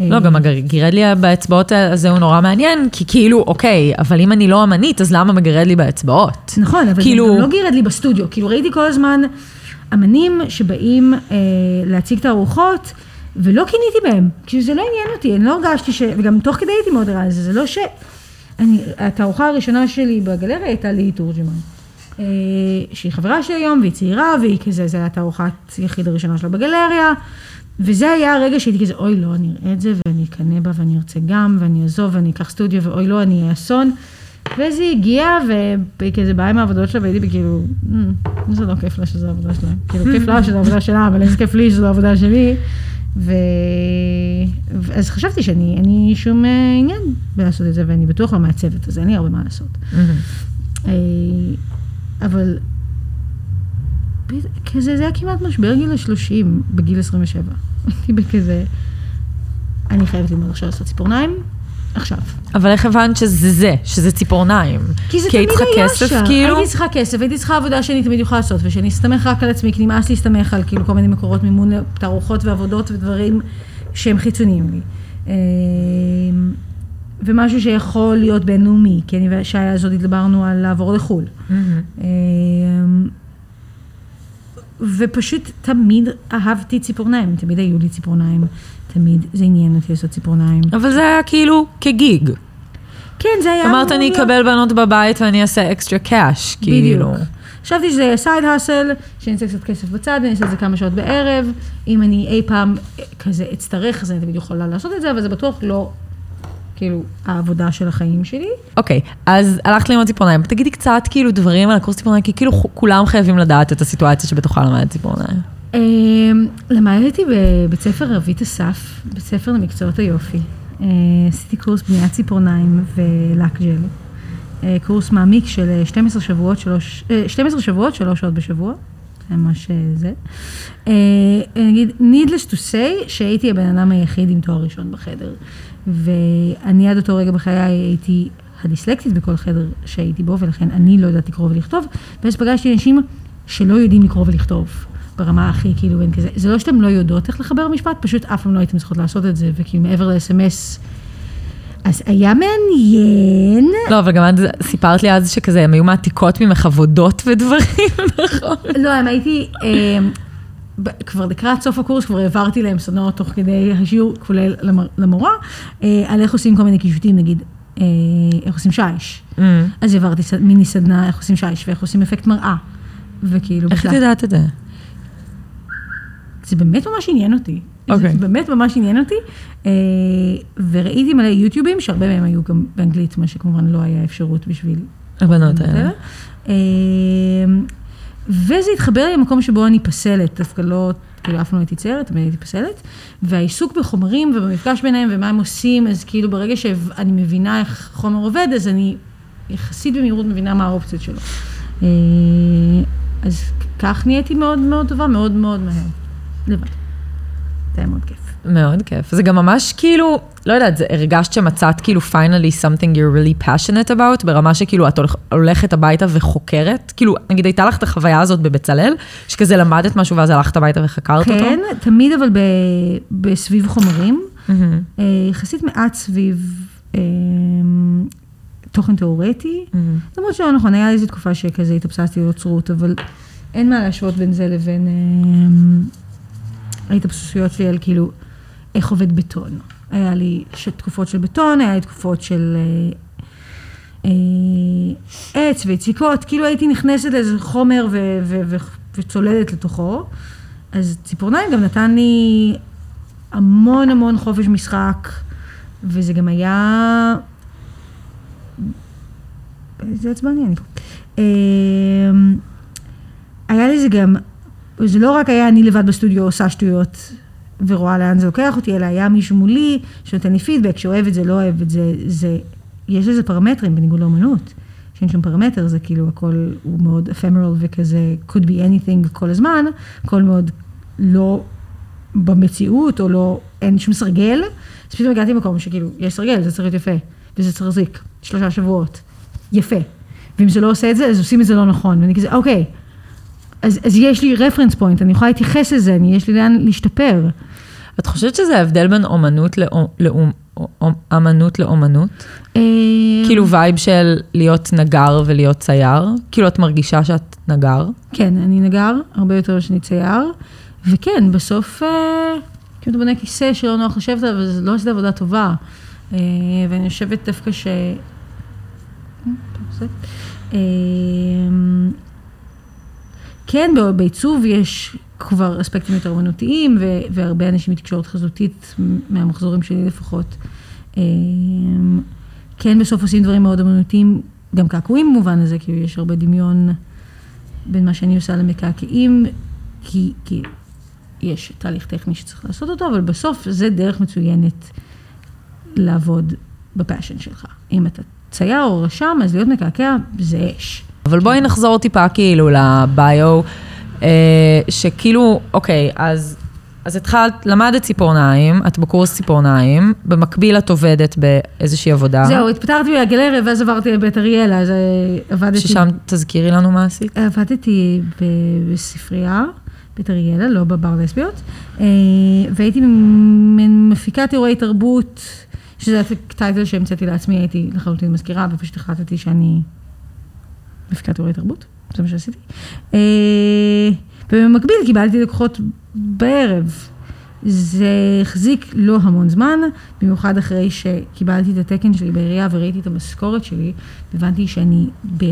לא, גם הגירד לי באצבעות הזה הוא נורא מעניין, כי כאילו, אוקיי, אבל אם אני לא אמנית, אז למה מגרד לי באצבעות? נכון, אבל כאילו- כאילו... זה גם לא גירד לי בסטודיו, כאילו ראיתי כל הזמן אמנים שבאים אה, להציג את הארוחות, ולא קיניתי בהם, כאילו זה לא עניין אותי, אני לא הרגשתי ש... וגם תוך כדי הייתי מאוד ערה לזה, זה לא ש... אני, התערוכה הראשונה שלי בגלריה הייתה לי תורג'מן. אה, שהיא חברה שלי היום, והיא צעירה, והיא כזה, זו הייתה תערוכת יחיד הראשונה שלה בגלריה, וזה היה הרגע שהייתי כזה, אוי לא, אני אראה את זה, ואני אקנא בה, ואני ארצה גם, ואני אעזוב, ואני אקח סטודיו, ואוי לא, אני אהיה אסון. ואז היא הגיעה, וכזה באה עם העבודות שלה, והייתי כאילו, "אמ, זה לא כיף לה שזו העבודה שלה. כאילו, כיף לה שזו העבודה שלה, אבל איזה כיף לי שזו העבודה שלי. ו... אז חשבתי שאני, אין לי שום אה, עניין בלעשות את זה, ואני בטוח לא מעצבת, אז אין לי הרבה מה לעשות. אבל כזה, זה היה כמעט משבר גיל ה-30 בגיל 27. הייתי בכזה, אני חייבת ללמוד עכשיו לעשות ציפורניים, עכשיו. אבל איך הבנת שזה זה, שזה ציפורניים? כי זה היית תמיד היה כסף, שם. כאילו? הייתי צריכה כסף, הייתי צריכה עבודה שאני תמיד יכולה לעשות, ושאני אסתמך רק על עצמי, כי נמאס להסתמך על כאילו כל מיני מקורות מימון תערוכות ועבודות ודברים שהם חיצוניים לי. ומשהו שיכול להיות בינלאומי, כי אני ושי הזאת התדברנו על לעבור לחו"ל. אה, ופשוט תמיד אהבתי ציפורניים, תמיד היו לי ציפורניים, תמיד זה עניין אותי לעשות ציפורניים. אבל זה היה כאילו כ gig. כן, זה היה... אמרת, אני להיות- אקבל בנות בבית ואני אעשה extra cash, כאילו. בדיוק. חשבתי שזה יהיה side hustle, שאני אעשה קצת כסף בצד, אני אעשה את זה כמה שעות בערב. אם אני אי פעם כזה אצטרך, אז אני תמיד יכולה לעשות את זה, אבל זה בטוח לא, כאילו, העבודה של החיים שלי. אוקיי, אז הלכת ללמוד ציפורניים. תגידי קצת כאילו דברים על הקורס ציפורניים, כי כאילו כולם חייבים לדעת את הסיטואציה שבתוכה למדת ציפורניים. אמ, למדתי בבית ספר רבית אסף, בית ספר למקצועות היופי. אה, עשיתי קורס בניית ציפורניים ולק ג'ל. אה, קורס מעמיק של אה, 12 שבועות, שלוש, אה, 12 שבועות, שלוש שעות בשבוע. זה ממש אה, זה. אה, נגיד, needless to say, שהייתי הבן אדם היחיד עם תואר ראשון בחדר. ואני עד אותו רגע בחיי הייתי הדיסלקטית בכל חדר שהייתי בו, ולכן אני לא יודעת לקרוא ולכתוב. ואז פגשתי אנשים שלא יודעים לקרוא ולכתוב. ברמה הכי כאילו בין כזה, זה לא שאתם לא יודעות איך לחבר משפט, פשוט אף פעם לא הייתם צריכות לעשות את זה, וכאילו מעבר ל-SMS, אז היה מעניין. לא, אבל גם את סיפרת לי אז שכזה, הם היו מעתיקות ממך עבודות ודברים, נכון? לא, הם הייתי, אה, כבר לקראת סוף הקורס, כבר העברתי להם סדנאות תוך כדי השיעור, כולל למורה, אה, על איך עושים כל מיני קישוטים, נגיד, אה, איך עושים שיש. Mm. אז העברתי מיני סדנה איך עושים שיש ואיך עושים אפקט מראה. וכאילו, איך את. יודעת את זה? זה באמת ממש עניין אותי. אוקיי. זה באמת ממש עניין אותי. אה, וראיתי מלא יוטיובים, שהרבה מהם היו גם באנגלית, מה שכמובן לא היה אפשרות בשביל... הבנות האלה. וזה התחבר לי למקום שבו אני פסלת, דווקא לא, כאילו אף פעם לא הייתי ציירת, תמיד הייתי פסלת. והעיסוק בחומרים ובמפגש ביניהם ומה הם עושים, אז כאילו ברגע שאני מבינה איך חומר עובד, אז אני יחסית במהירות מבינה מה האופציות שלו. אה, אז כך נהייתי מאוד מאוד טובה, מאוד מאוד מהר. לבד. זה היה מאוד כיף. מאוד כיף. זה גם ממש כאילו, לא יודעת, זה- הרגשת שמצאת כאילו finally something you're really passionate about, ברמה שכאילו את הולכ- הולכת הביתה וחוקרת? כאילו, נגיד הייתה לך את החוויה הזאת בבצלאל, שכזה למדת משהו ואז הלכת הביתה וחקרת אותו? כן, תמיד אבל ב, בסביב חומרים, מהמם. אה, יחסית מעט סביב אה, תוכן תיאורטי. מהמם. למרות שלא נכון, היה איזו תקופה שכזה התאבססתי לאוצרות, אבל אין מה להשוות בין זה לבין אה, ההתאבססויות שלי על כאילו איך עובד בטון. היה לי תקופות של בטון, היה לי תקופות של אה, אה, עץ ויציקות, כאילו הייתי נכנסת לאיזה חומר ו- ו- ו- וצוללת לתוכו. אז ציפורניים גם נתן לי המון המון חופש משחק, וזה גם היה... איזה עצבני אני פה. אמ, היה לזה גם, זה לא רק היה אני לבד בסטודיו עושה שטויות ורואה לאן זה לוקח אותי, אלא היה מישהו מולי שנותן לי פידבק, שאוהב את זה, לא אוהב את זה, זה, יש לזה פרמטרים בניגוד לאומנות. שאין שום פרמטר, זה כאילו הכל הוא מאוד אפמרל וכזה could be anything כל הזמן, הכל מאוד לא במציאות, או לא, אין שום סרגל. אז פתאום הגעתי למקום שכאילו, יש סרגל, זה צריך להיות יפה, וזה צריך להחזיק שלושה שבועות. יפה. ואם זה לא עושה את זה, אז עושים את זה לא נכון. ואני כזה, אוקיי, אז, אז יש לי רפרנס פוינט, אני יכולה להתייחס לזה, אני, יש לי לאן להשתפר. את חושבת שזה ההבדל בין אומנות לאמנות לאומנות? אה, כאילו vibe של להיות נגר ולהיות צייר? כאילו את מרגישה שאת נגר? כן, אני נגר, הרבה יותר שאני צייר, וכן, בסוף, אה, כאילו אתה בונה כיסא שלא נוח לשבת עליו, אז לא עשית עבודה טובה. אה, ואני יושבת דווקא ש... אה. אה, כן, בעיצוב יש כבר אספקטים יותר אומנותיים, ו- והרבה אנשים מתקשורת חזותית, מהמחזורים שלי לפחות. אה, כן, בסוף עושים דברים מאוד אומנותיים, גם קעקועים במובן הזה, כאילו יש הרבה דמיון בין מה שאני עושה למקעקעים, כי, כי יש תהליך טכני שצריך לעשות אותו, אבל בסוף זה דרך מצוינת לעבוד בפאשן שלך. אם אתה צייר או רשם, אז להיות מקעקע זה אש. אבל בואי נחזור טיפה כאילו לביו, שכאילו, אוקיי, אז, אז התחלת, למדת ציפורניים, את בקורס ציפורניים, במקביל את עובדת באיזושהי עבודה. זהו, התפטרתי מהגלריה ואז עברתי לבית אריאלה, אז אה, עבדתי... ששם תזכירי לנו מה עשית. עבדתי ב- בספרייה, בית אריאלה, לא בבר לסביות, אה, והייתי מפיקת אירועי תרבות, שזה טייטל שהמצאתי לעצמי, הייתי לחלוטין מזכירה, ופשוט החלטתי שאני מפיקת אירועי תרבות, זה מה שעשיתי. אה, ובמקביל קיבלתי לקוחות בערב. זה החזיק לא המון זמן, במיוחד אחרי שקיבלתי את התקן שלי בעירייה וראיתי את המשכורת שלי, הבנתי שאני ב...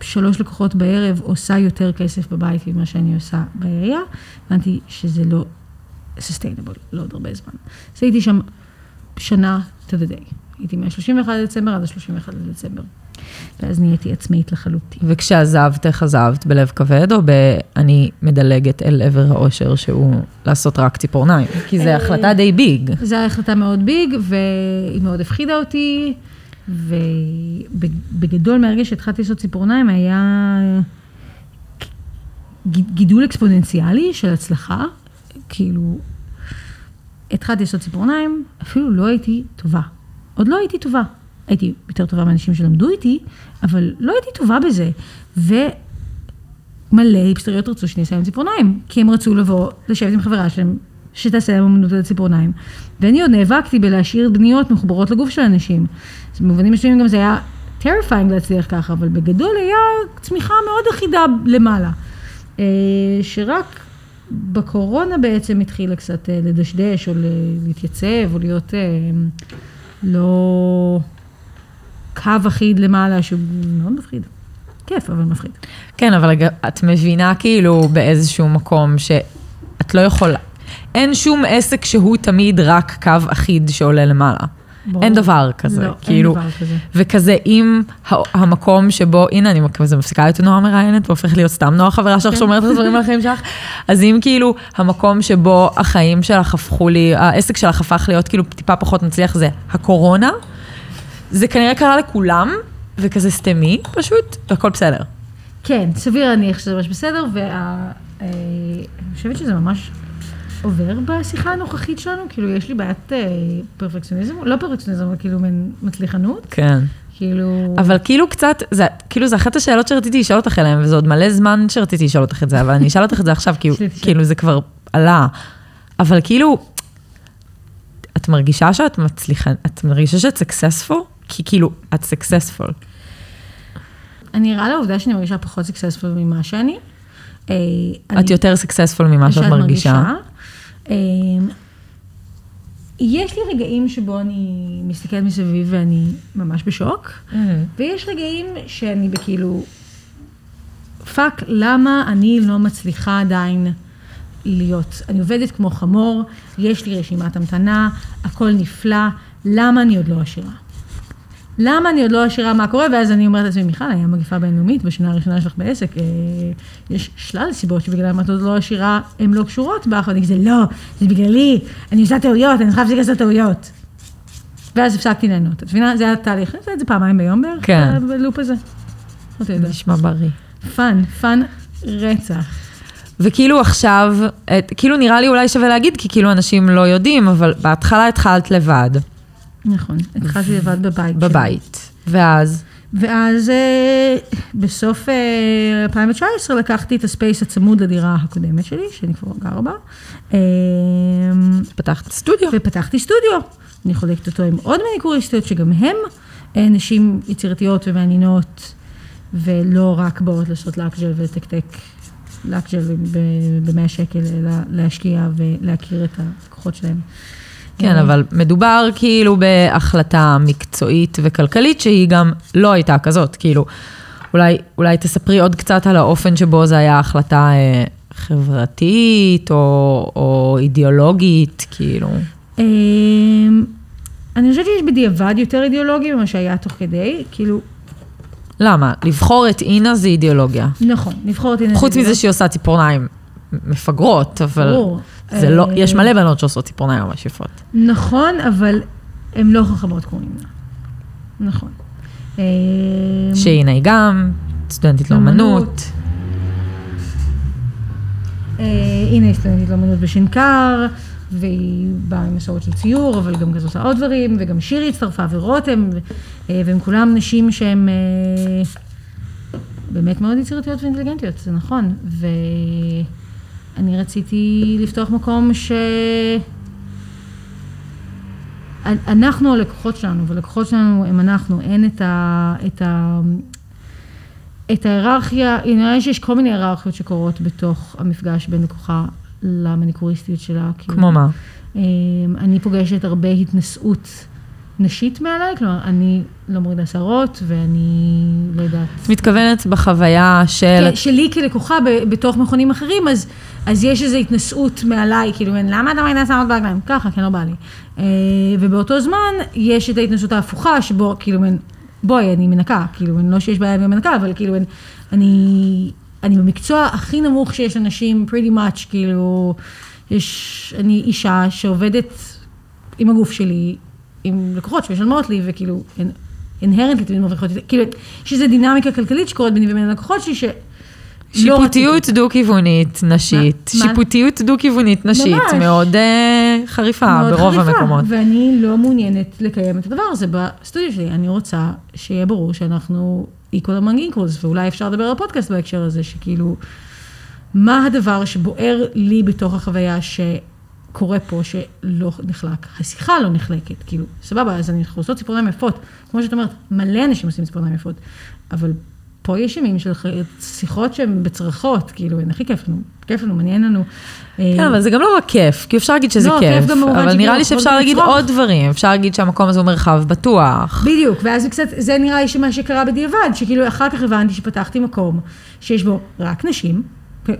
שלוש לקוחות בערב עושה יותר כסף בבית ממה שאני עושה בעירייה, הבנתי שזה לא sustainable, לא עוד הרבה זמן. אז הייתי שם שנה to the day. הייתי מה-31 לדצמבר עד ה-31 לדצמבר. ואז נהייתי עצמאית לחלוטין. וכשעזבת, איך עזבת? בלב כבד, או ב"אני מדלגת אל עבר האושר", שהוא לעשות רק ציפורניים? כי זו החלטה די ביג. זו הייתה החלטה מאוד ביג, והיא מאוד הפחידה אותי, ובגדול מהרגע שהתחלתי לעשות ציפורניים היה גידול אקספוננציאלי של הצלחה, כאילו, התחלתי לעשות ציפורניים, אפילו לא הייתי טובה. עוד לא הייתי טובה. הייתי יותר טובה מאנשים שלמדו איתי, אבל לא הייתי טובה בזה. ומלא היפסטריות רצו שאני אעשה להם ציפורניים, כי הם רצו לבוא, לשבת עם חברה שלהם, שתעשה להם אמנות על הציפורניים. ואני עוד נאבקתי בלהשאיר בניות מחוברות לגוף של אנשים. אז במובנים מסוימים גם זה היה terrifying להצליח ככה, אבל בגדול היה צמיחה מאוד אחידה למעלה. אה, שרק בקורונה בעצם התחילה קצת אה, לדשדש, או להתייצב, או להיות אה, לא קו אחיד למעלה, שהוא מאוד מפחיד. כיף, אבל מפחיד. כן, אבל את מבינה כאילו באיזשהו מקום שאת לא יכולה. אין שום עסק שהוא תמיד רק קו אחיד שעולה למעלה. ברור. אין דבר כזה. לא, כאילו, אין דבר כזה. וכזה אם המקום שבו, הנה אני כזה מפסיקה להיות נועה מראיינת והופכת להיות סתם נועה חברה שלך כן. שאומרת את הדברים על החיים שלך, אז אם כאילו המקום שבו החיים שלך הפכו לי, העסק שלך הפך להיות כאילו טיפה פחות מצליח זה הקורונה, זה כנראה קרה לכולם, וכזה סתמי פשוט, והכל בסדר. כן, סביר להניח שזה ממש בסדר, ואני חושבת שזה ממש עובר בשיחה הנוכחית שלנו, כאילו יש לי בעיית אה, פרפקציוניזם, לא פרפקציוניזם, אבל כאילו מין מצליחנות, כן. כאילו... אבל כאילו קצת, זה, כאילו זה אחת השאלות שרציתי לשאול אותך אליהן, וזה עוד מלא זמן שרציתי לשאול אותך את זה, אבל אני אשאל אותך את זה עכשיו, זה. כאילו זה כבר עלה. אבל כאילו, את מרגישה שאת מצליחה, את מרגישה שאת successful? כי כאילו, את successful. אני ערה לעובדה שאני מרגישה פחות successful ממה שאני. אה, את אני- יותר successful ממה שאת מרגישה. אה, יש לי רגעים שבו אני מסתכלת מסביב ואני ממש בשוק, ויש רגעים שאני בכאילו, fuck, למה אני לא מצליחה עדיין להיות? אני עובדת כמו חמור, יש לי רשימת המתנה, הכל נפלא, למה אני עוד לא עשירה? למה אני עוד לא עשירה מה קורה? ואז אני אומרת לעצמי, מיכל, היה מגפה בינלאומית בשנה הראשונה שלך בעסק, אה, יש שלל סיבות שבגללם את עוד לא עשירה, הן לא קשורות בך, ואני כזה, לא, זה בגללי, אני עושה טעויות, אני צריכה להפסיק לעשות טעויות. ואז הפסקתי ליהנות. את מבינה? זה היה תהליך, אני עושה את זה פעמיים ביום בערך, כן. ב loop הזה. לא. נשמע בריא. fun, fun רצח. וכאילו עכשיו, את, כאילו נראה לי אולי שווה להגיד, כי כאילו אנשים לא יודעים, אבל בהתחלה התחלת לבד, נכון, התחלתי לבד בבית. בבית. ואז, ואז אה, בסוף אה, 2019 לקחתי את הספייס הצמוד לדירה הקודמת שלי, שאני כבר גרה בה, אה, פתחת סטודיו. ופתחתי סטודיו. אני חולקת אותו עם עוד מניקוריסטיות, שגם הם אה, נשים יצירתיות ומעניינות, ולא רק באות לעשות לקג'ל ולתקתק לקג'ל ב-100 שקל, אלא להשקיע ולהכיר את הלקוחות שלהם. כן, אה, אבל מדובר כאילו בהחלטה מקצועית וכלכלית שהיא גם לא הייתה כזאת, כאילו, אולי, אולי תספרי עוד קצת על האופן שבו זו הייתה החלטה אה, חברתית או, או אידיאולוגית, כאילו. אמ, אני חושבת שיש בדיעבד יותר אידיאולוגי ממה שהיה תוך כדי, כאילו, למה? לבחור את אינה זה אידיאולוגיה. נכון, לבחור את... חוץ מזה שהיא עושה ציפורניים מפגרות, אבל ברור. זה לא, אה, יש מלא בנות שעושות ציפורניים ממש יפות. נכון, אבל הן לא חכמות כמו אינה. נכון. אמ, שהנה היא גם סטודנטית לאומנות. אה, הנה היא סטודנטית לאמנות בשנקר, והיא באה עם מסורת של ציור, אבל גם עושה עוד דברים, וגם שירי הצטרפה, ורותם, אה, והם כולם נשים שהן אה, באמת מאוד יצירתיות ואינטליגנטיות, זה נכון. ואני רציתי לפתוח מקום ש... אנחנו הלקוחות שלנו, והלקוחות שלנו הם אנחנו, אין את ה... את ה את ההיררכיה, נראה לי שיש כל מיני היררכיות שקורות בתוך המפגש בין לקוחה למניקוריסטיות שלה. כאילו. כמו מה? אמ, אני פוגשת הרבה התנשאות נשית מעליי, כלומר, אני לא מורידה שערות, ואני לא יודעת. את מתכוונת בחוויה של... כן, שלי כלקוחה ב- בתוך מכונים אחרים, אז, אז יש איזו התנשאות מעליי, כאילו, למה אתה מורידה שערות ברגליים? ככה, כי לא בא לי. אה, ובאותו זמן, יש את ההתנשאות ההפוכה, שבו, כאילו, בואי, אני מנקה, כאילו, לא שיש בעיה במנקה, אבל כאילו, אני, אני במקצוע הכי נמוך שיש לנשים, pretty much, כאילו, יש, אני אישה שעובדת עם הגוף שלי, עם לקוחות שמשלמות לי, וכאילו, אינהרנטלי תמיד מרוויחות, יותר. כאילו, יש איזו דינמיקה כלכלית שקורית ביני ובין הלקוחות שלי, ש... לא שיפוטיות דו-כיוונית נשית, מה? שיפוטיות דו-כיוונית נשית, ממש. מאוד אה, חריפה מאוד ברוב חריפה, המקומות. ואני לא מעוניינת לקיים את הדבר הזה בסטודיו שלי. אני רוצה שיהיה ברור שאנחנו equal among equals, ואולי אפשר לדבר על הפודקאסט בהקשר הזה, שכאילו, מה הדבר שבוער לי בתוך החוויה שקורה פה, שלא נחלק? השיחה לא נחלקת, כאילו, סבבה, אז אנחנו עושות ציפורניים יפות. כמו שאת אומרת, מלא אנשים עושים ציפורניים יפות, אבל פה יש ימים של שיחות שהן בצרחות, כאילו, הן הכי כיף לנו, כיף לנו, מעניין לנו. כן, אבל זה גם לא רק כיף, כי אפשר להגיד שזה לא, כיף, כיף אבל נראה לי שאפשר להגיד לצרוך. עוד דברים, אפשר להגיד שהמקום הזה הוא מרחב בטוח. בדיוק, ואז קצת, זה נראה לי שמה שקרה בדיעבד, שכאילו אחר כך הבנתי שפתחתי מקום שיש בו רק נשים,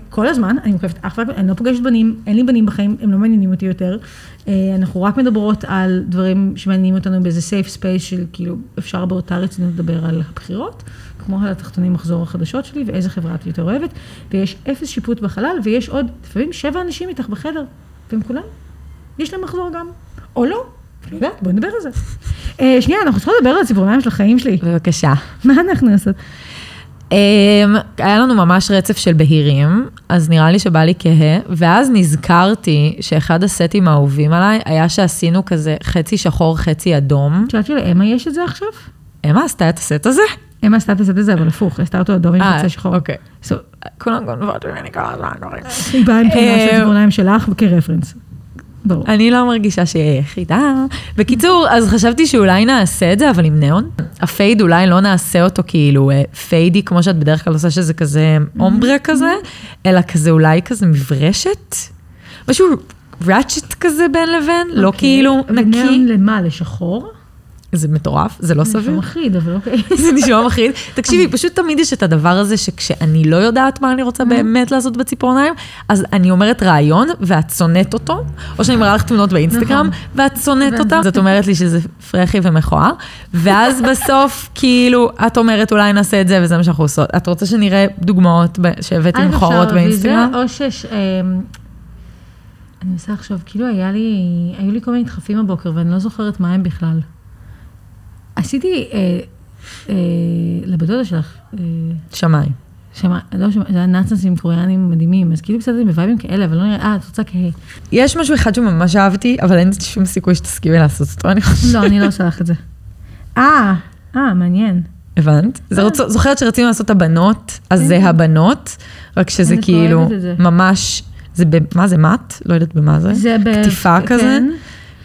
כל הזמן, אני מוקפת אך ורק, אני לא פוגשת בנים, אין לי בנים בחיים, הם לא מעניינים אותי יותר. אה, אנחנו רק מדברות על דברים שמעניינים אותנו באיזה safe space של כאילו, אפשר באותה רצינות לדבר על הבחירות, כמו על התחתונים מחזור החדשות שלי, ואיזה חברה את יותר אוהבת, ויש אפס שיפוט בחלל, ויש עוד, לפעמים שבע אנשים איתך בחדר, והם כולם, יש להם מחזור גם, או לא. לא יודעת, בוא נדבר על זה. אה, שנייה, אנחנו צריכות לדבר על הציפורניים של החיים שלי. בבקשה. מה אנחנו עושות? אמ, היה לנו ממש רצף של בהירים, אז נראה לי שבא לי כהה, ואז נזכרתי שאחד הסטים האהובים עליי היה שעשינו כזה חצי שחור, חצי אדום. את יודעת שלאמה יש את זה עכשיו? אמה עשתה את הסט הזה? אמה עשתה את הסט הזה, אבל הפוך, עשתה אותו אדום עם חצי שחור. אוקיי. So, כולם גונבות ממני כל הזמן. היא באה עם תמונה של אה, הציפורניים שלך כרפרנס. ברור. אני לא מרגישה שהיא היחידה. בקיצור, אז חשבתי שאולי נעשה את זה, אבל עם ניאון. הפייד אולי לא נעשה אותו כאילו אה, פיידי, כמו שאת בדרך כלל עושה שזה כזה אומברה כזה, אלא כזה אולי כזה מברשת. משהו ראצ'ט כזה בין לבין, לא אוקיי. כאילו נקי. וניאון למה? לשחור? זה מטורף, זה לא זה סביר. מחריד, אבל אוקיי. זה נשמע מחריד. תקשיבי, פשוט תמיד יש את הדבר הזה שכשאני לא יודעת מה אני רוצה באמת לעשות בציפורניים, אז אני אומרת רעיון ואת שונאת אותו, או שאני מראה לך תמונות באינסטגרם נכון. ואת שונאת אותה. אז את אומרת לי שזה פרחי ומכוער, ואז בסוף, כאילו, את אומרת אולי נעשה את זה וזה מה שאנחנו עושות. את רוצה שנראה דוגמאות שהבאתי מכוערות באינסטגרם? או שיש... אמ, אני מנסה לחשוב, כאילו היה לי, היו לי כל מיני דחפים הבוקר ואני לא זוכרת מה הם בכלל. עשיתי אה, אה, לבדודה שלך, אה. שמה, לא שמע, זה היה נאצנסים קוריאנים מדהימים, אז כאילו קצת עם וייבים כאלה, אבל לא נראה, אה, את רוצה כהה. יש משהו אחד שממש אהבתי, אבל אין שום סיכוי שתסכימי לעשות אותו, אני חושבת. לא, אני לא לך את זה. אה, אה, מעניין. הבנת? רוצ... זוכרת שרצינו לעשות את הבנות, אז זה הבנות, רק שזה כאילו. ממש, זה. מה זה מת? לא יודעת במה זה. זה ב... כזה, כן.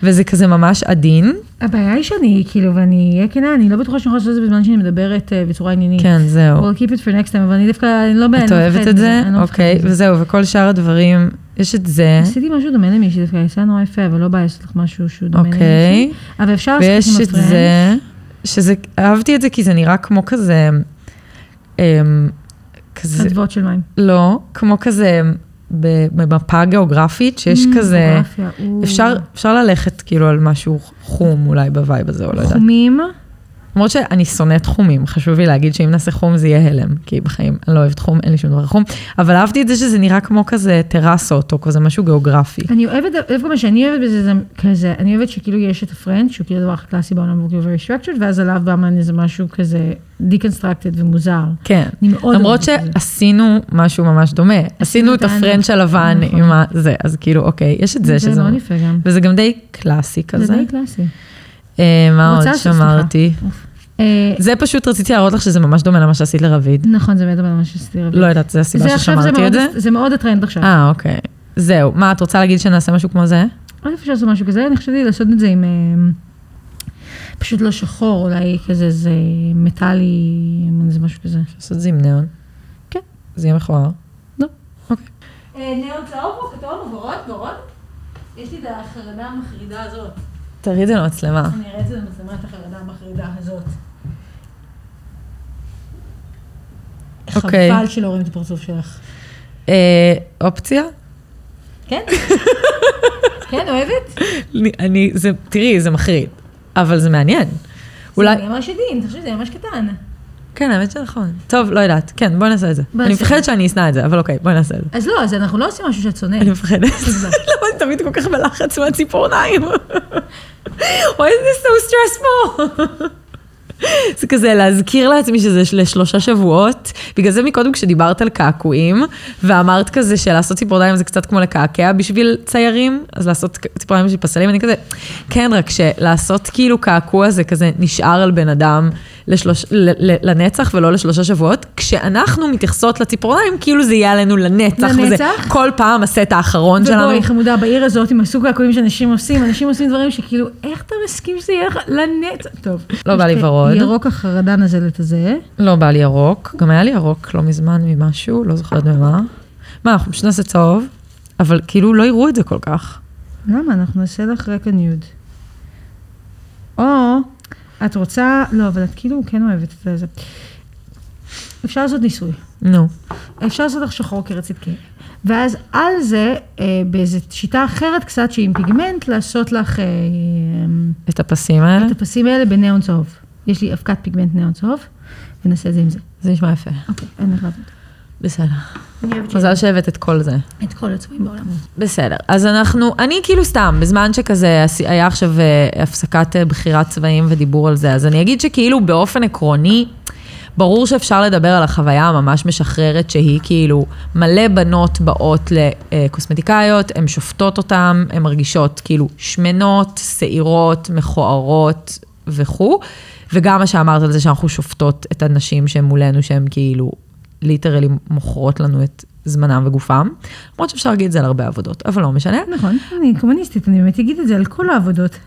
וזה כזה ממש עדין. הבעיה היא שאני, כאילו, ואני אהיה כנה, אני לא בטוחה שאני יכולה לעשות את זה בזמן שאני מדברת אה, בצורה עניינית. כן, זהו. We'll keep it for next time, אבל אני דווקא, אני לא באמת את אוהבת את זה? לא אוקיי, מזה. וזהו, וכל שאר הדברים, יש את זה, עשיתי משהו דומה למישהי דווקא, היא עושה נורא יפה, אבל לא בא לעשות לך משהו שהוא דומה אוקיי. למישהי. אבל אפשר ויש לשחק עם את ה print. זה, שזה, אהבתי את זה כי זה נראה כמו כזה, אמ, כזה, אדוות של מים. לא, כמו כזה ב- במפה גיאוגרפית, שיש Mm, כזה, גיאוגרפיה, או. אפשר, אפשר ללכת כאילו על משהו חום אולי ב vibe הזה, או לא יודעת. חומים. למרות שאני שונאת חומים, חשוב לי להגיד שאם נעשה חום זה יהיה הלם, כי בחיים אני לא אוהבת חום, אין לי שום דבר חום, אבל אהבתי את זה שזה נראה כמו כזה טרסות, או כזה משהו גיאוגרפי. אני אוהבת, דווקא מה שאני אוהבת בזה, זה כזה, אני אוהבת שכאילו יש את הפרנץ', שהוא כאילו הדבר הכי קלאסי בעולם, הוא כאילו very structured, ואז עליו בא מן איזה משהו כזה deconstructed ומוזר. כן. למרות. שעשינו משהו ממש דומה, עשינו את את הפרנץ' הלבן נכון. עם הזה, אז כאילו, אוקיי, יש את זה שזה... זה מאוד יפה גם. וזה גם די קלאסי כזה. זה די קלאסי. אה, מה עוד שמרתי? אה, זה פשוט רציתי להראות לך שזה ממש דומה למה שעשית לרביד. נכון, זה באמת אבל מה שעשיתי רביעי. לא יודעת, זו הסיבה זה זה ששמרתי את זה. זה מאוד הטרנד עכשיו. אה, אוקיי. זהו. מה, את רוצה להגיד שנעשה משהו כמו זה? אולי אפשר לעשות משהו כזה, אני חשבתי לעשות את זה עם... אה, פשוט לא שחור, אולי כזה זה מטאלי, זה משהו כזה. לעשות את זה עם ניאון. כן. זה יהיה מכוער. לא. אוקיי. ניאון צהוב או כתוב ורוד? ורוד? יש לי את החרדה המחרידה הזאת. תראי את זה למצלמה. אני אראה את זה למצלמה, את החרדה המחרידה הזאת. אוקיי. חבל שלא רואים את הפרצוף שלך. אה, אופציה? כן? כן, אוהבת? אני, זה, תראי, זה מחריד. אבל זה מעניין. אולי, זה ממש עדין, תחשבי, זה ממש קטן. כן, האמת שנכון. טוב, לא יודעת. כן, בואי נעשה את זה. אני מפחדת שאני אשנא את זה, אבל אוקיי, בואי נעשה את זה. אז לא, אז אנחנו לא עושים משהו שאת שונאת. אני מפחדת. תקווה. למה אני תמיד כל כך בלחץ מהציפורניים? Why is this so stressful? זה כזה להזכיר לעצמי שזה לשלושה שבועות. בגלל זה מקודם כשדיברת על קעקועים, ואמרת כזה שלעשות ציפורניים זה קצת כמו לקעקע בשביל ציירים, אז לעשות ציפורניים בשביל פסלים, אני כזה, כן, רק שלעשות כאילו קעקוע זה כזה נשאר על בן אדם לשלוש, לנצח ולא לשלושה שבועות, כשאנחנו מתייחסות לציפורניים כאילו זה יהיה עלינו לנצח. וזה לנצח? כל פעם הסט האחרון שלנו. ובואי, חמודה, בעיר הזאת, עם הסוג העקועים שאנשים עושים, אנשים עושים דברים שכאילו, איך אתה מסכים שזה יהיה לך לנצח? טוב. לא בא לי יש- ורוד. ירוק החרדן הזלת הזה. לא בא לי ירוק, גם היה לי ירוק לא מזמן ממשהו, לא זוכרת ממה. מה, אנחנו פשוט נעשה צהוב, אבל כאילו לא יראו את זה כל כך. למה? אנחנו נעשה לך רקע ניוד. או, את רוצה, לא, אבל את כאילו כן אוהבת את זה. אפשר לעשות ניסוי. נו. אפשר לעשות לך שחור כרצית כן. ואז על זה, אה, באיזו שיטה אחרת קצת, שהיא עם פיגמנט, לעשות לך אה, את הפסים האלה? את הפסים האלה בניאון צהוב. יש לי אבקת פיגמנט ניאון צהוב, ונעשה את זה עם זה. זה נשמע יפה. אוקיי, אין לך לעבוד. בסדר. מזל שהבאת את כל זה. את כל הצבעים בעולם. בסדר. אז אנחנו, אני כאילו סתם, בזמן שכזה היה עכשיו אה, הפסקת אה, בחירת צבעים ודיבור על זה, אז אני אגיד שכאילו באופן עקרוני, ברור שאפשר לדבר על החוויה הממש משחררת שהיא כאילו מלא בנות באות לקוסמטיקאיות, הן שופטות אותן, הן מרגישות כאילו שמנות, שעירות, מכוערות וכו', וגם מה שאמרת על זה שאנחנו שופטות את הנשים שהן מולנו, שהן כאילו ליטרלי מוכרות לנו את זמנם וגופם, למרות שאפשר להגיד את זה על הרבה עבודות, אבל לא משנה. נכון, אני קומוניסטית, אני באמת אגיד את זה על כל העבודות.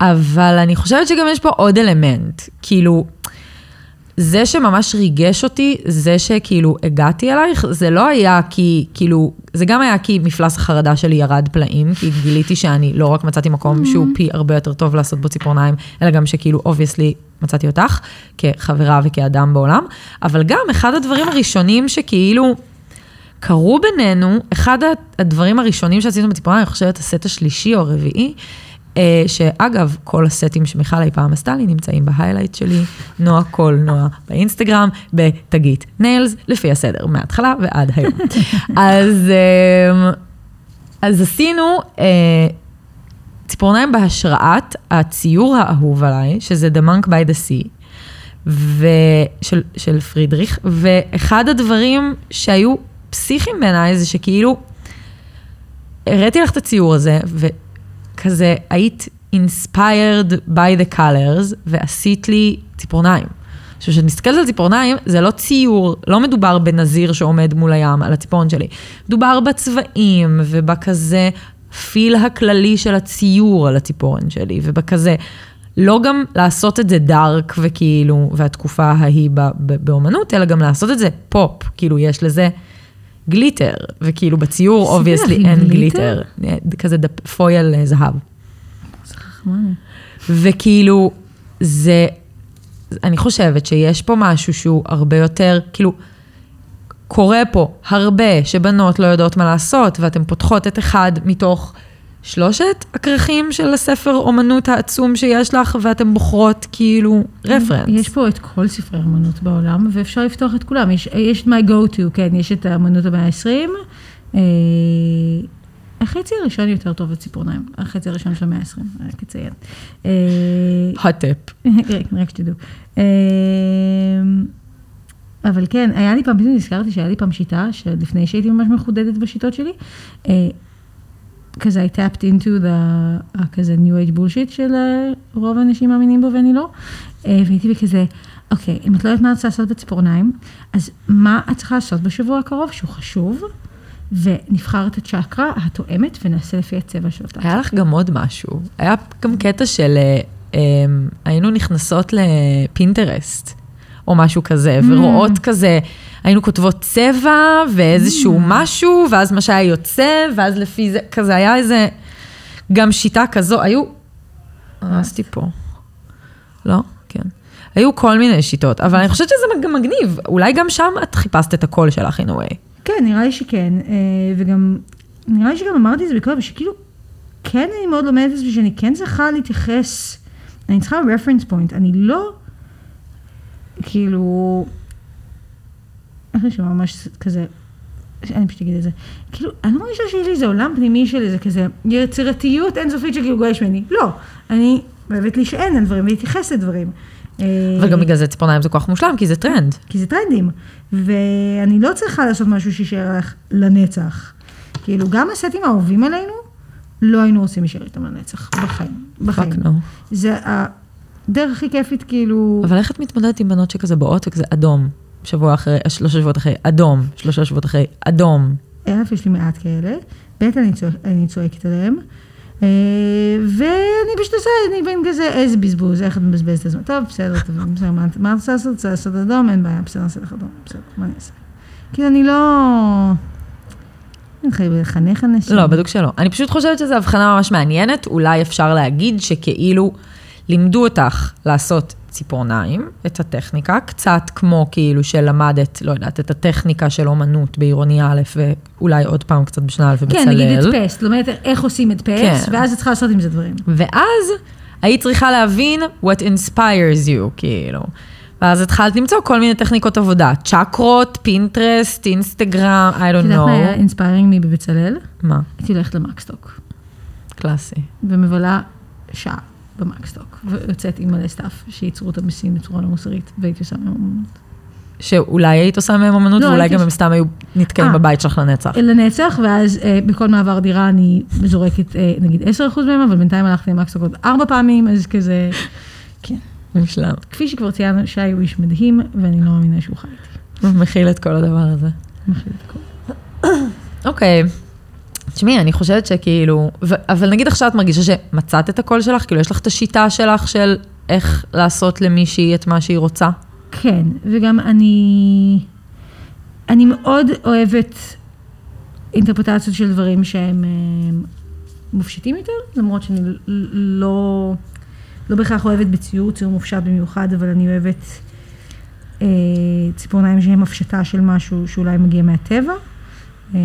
אבל אני חושבת שגם יש פה עוד אלמנט, כאילו, זה שממש ריגש אותי, זה שכאילו הגעתי אלייך, זה לא היה כי, כאילו, זה גם היה כי מפלס החרדה שלי ירד פלאים, כי גיליתי שאני לא רק מצאתי מקום שהוא פי הרבה יותר טוב לעשות בו ציפורניים, אלא גם שכאילו, obviously, מצאתי אותך כחברה וכאדם בעולם, אבל גם אחד הדברים הראשונים שכאילו... קרו בינינו, אחד הדברים הראשונים שעשינו בציפורניים, אני חושבת הסט השלישי או הרביעי, שאגב, כל הסטים שמיכל אי פעם עשתה לי נמצאים ב highlight שלי, נועה קול נועה באינסטגרם, בתגית nails, לפי הסדר, מההתחלה ועד היום. אז, אה, אז עשינו אה, ציפורניים בהשראת הציור האהוב עליי, שזה The Monk by the Sea. ושל, של פרידריך, ואחד הדברים שהיו פסיכיים בעיניי זה שכאילו, הראיתי לך את הציור הזה, וכזה היית inspired by the colors, ועשית לי ציפורניים. עכשיו, כשאת מסתכלת על ציפורניים, זה לא ציור, לא מדובר בנזיר שעומד מול הים על הציפורן שלי. מדובר בצבעים ובכזה feel הכללי של הציור על הציפורן שלי, ובכזה, לא גם לעשות את זה dark וכאילו, והתקופה ההיא באומנות, אלא גם לעשות את זה פופ, כאילו יש לזה glitter, וכאילו בציור obviously אין glitter? כזה דפ- foil אה, זהב. וכאילו, זה, אני חושבת שיש פה משהו שהוא הרבה יותר, כאילו, קורה פה הרבה שבנות לא יודעות מה לעשות, ואתן פותחות את אחד מתוך שלושת הכרכים של הספר אומנות העצום שיש לך, ואתן בוחרות כאילו רפרנס. יש פה את כל ספרי האמנות בעולם, ואפשר לפתוח את כולם. יש, יש את my go to, כן, יש את האמנות המאה ה-20. אה, החצי הראשון יותר טוב בציפורניים, החצי הראשון של המאה ה-20, רק אציין. אה, הטפ. רק- שתדעו. אה, אבל כן, היה לי פעם, נזכרתי שהיה לי פעם שיטה, שלפני שהייתי ממש מחודדת בשיטות שלי, אה, כזה I tapped into the, ה- כזה new age bullshit של אה, רוב האנשים מאמינים בו ואני לא, אה, והייתי בכזה, אוקיי, אם את לא יודעת מה את צריכה לעשות בציפורניים, אז מה את צריכה לעשות בשבוע הקרוב שהוא חשוב, ונבחר את הצ'קרה התואמת ונעשה לפי הצבע של אותה. היה לך גם עוד משהו. היה גם קטע של אה, אה, היינו נכנסות לפינטרסט, או משהו כזה, ורואות כזה, היינו כותבות צבע ואיזשהו משהו, ואז מה שהיה יוצא, ואז לפי זה, כזה היה איזה, גם שיטה כזו, היו, הרסתי פה. לא? כן. היו כל מיני שיטות, אבל אני חושבת שזה גם מגניב. אולי גם שם את חיפשת את הקול שלך in a way. כן, נראה לי שכן, אה, וגם, נראה לי שגם אמרתי את זה בקודם, שכאילו, כן אני מאוד לומדת את זה, שאני כן צריכה להתייחס, אני צריכה רפרנס פוינט, אני לא, כאילו, איך נשמע ממש כזה, אני פשוט אגיד את זה, כאילו, אני לא מרגישה שיש לי איזה עולם פנימי של איזה כזה יצירתיות אינסופית שכאילו גועש ממני, לא, אני אוהבת להישען על דברים ולהתייחס לדברים. אה, אבל גם בגלל זה ציפורניים זה כוח מושלם, כי זה טרנד. כי זה טרנדים, ואני לא צריכה לעשות משהו שישאר לך לנצח. כאילו, גם הסטים האהובים עלינו, לא היינו רוצים להישאר איתם לנצח, בחיים, בחיים. זה הדרך הכי כיפית, כאילו, אבל איך את מתמודדת עם בנות שכזה באות וכזה אדום, שבוע אחרי, שלושה שבועות אחרי, אדום, שלושה שבועות אחרי, אדום. א', יש לי מעט כאלה, ב', אני, צועק, אני צועקת עליהם, אה, ואני פשוט עושה, אני בין כזה, איזה בזבוז, איך את מבזבזת את הזמן. טוב, בסדר, טוב, בסדר, מה את רוצה לעשות? רוצה לעשות אדום? אין בעיה, בסדר, נעשה לך אדום, בסדר, מה אני אעשה? כאילו, אני לא... אני חייבת לחנך אנשים. לא, בדיוק שלא. אני פשוט חושבת שזו הבחנה ממש מעניינת. אולי אפשר להגיד שכאילו לימדו אותך לעשות ציפורניים, את הטכניקה, קצת כמו כאילו שלמדת, לא יודעת, את הטכניקה של אומנות בעירוני א', ואולי עוד פעם קצת בשנה א' ובצלאל. כן, נגיד הדפסט, לומדת איך עושים הדפס, כן. ואז את צריכה לעשות עם זה דברים. ואז היית צריכה להבין what inspires you, כאילו. ואז התחלת למצוא כל מיני טכניקות עבודה, חקרת, פינטרסט, אינסטגרם, I את don't יודעת מה היה know. inspiring מי בבצלאל? מה? הייתי הולכת למקסטוק, קלאסי. ומבלה שעה במקסטוק, ויוצאת עם מלא stuff, שייצרו אותם בסין בצורה לא מוסרית, והייתי עושה מהם אמנות. שאולי היית עושה מהם אמנות, לא, ואולי גם עושה- הם סתם היו נתקעים אה. בבית שלך לנצח. לנצח, ואז אה, בכל מעבר דירה אני זורקת אה, נגיד 10% מהם, אבל בינתיים הלכתי למקסטוק עוד ארבע פעמים, אז כזה, כן. מושלם. כפי שכבר ציינו, שי הוא איש מדהים, ואני לא מאמינה שהוא חי איתי. הוא מכיל את כל הדבר הזה. מכיל את הכל. אוקיי. תשמעי, אני חושבת שכאילו, ו- אבל נגיד עכשיו את מרגישה שמצאת את הקול שלך, כאילו יש לך את השיטה שלך של איך לעשות למישהי את מה שהיא רוצה? כן, וגם אני, אני מאוד אוהבת אינטרפרטציות של דברים שהם אה, מופשטים יותר, למרות שאני לא, לא בהכרח אוהבת בציור, ציור מופשט במיוחד, אבל אני אוהבת אה, ציפורניים שהם הפשטה של משהו שאולי מגיע מהטבע. אה,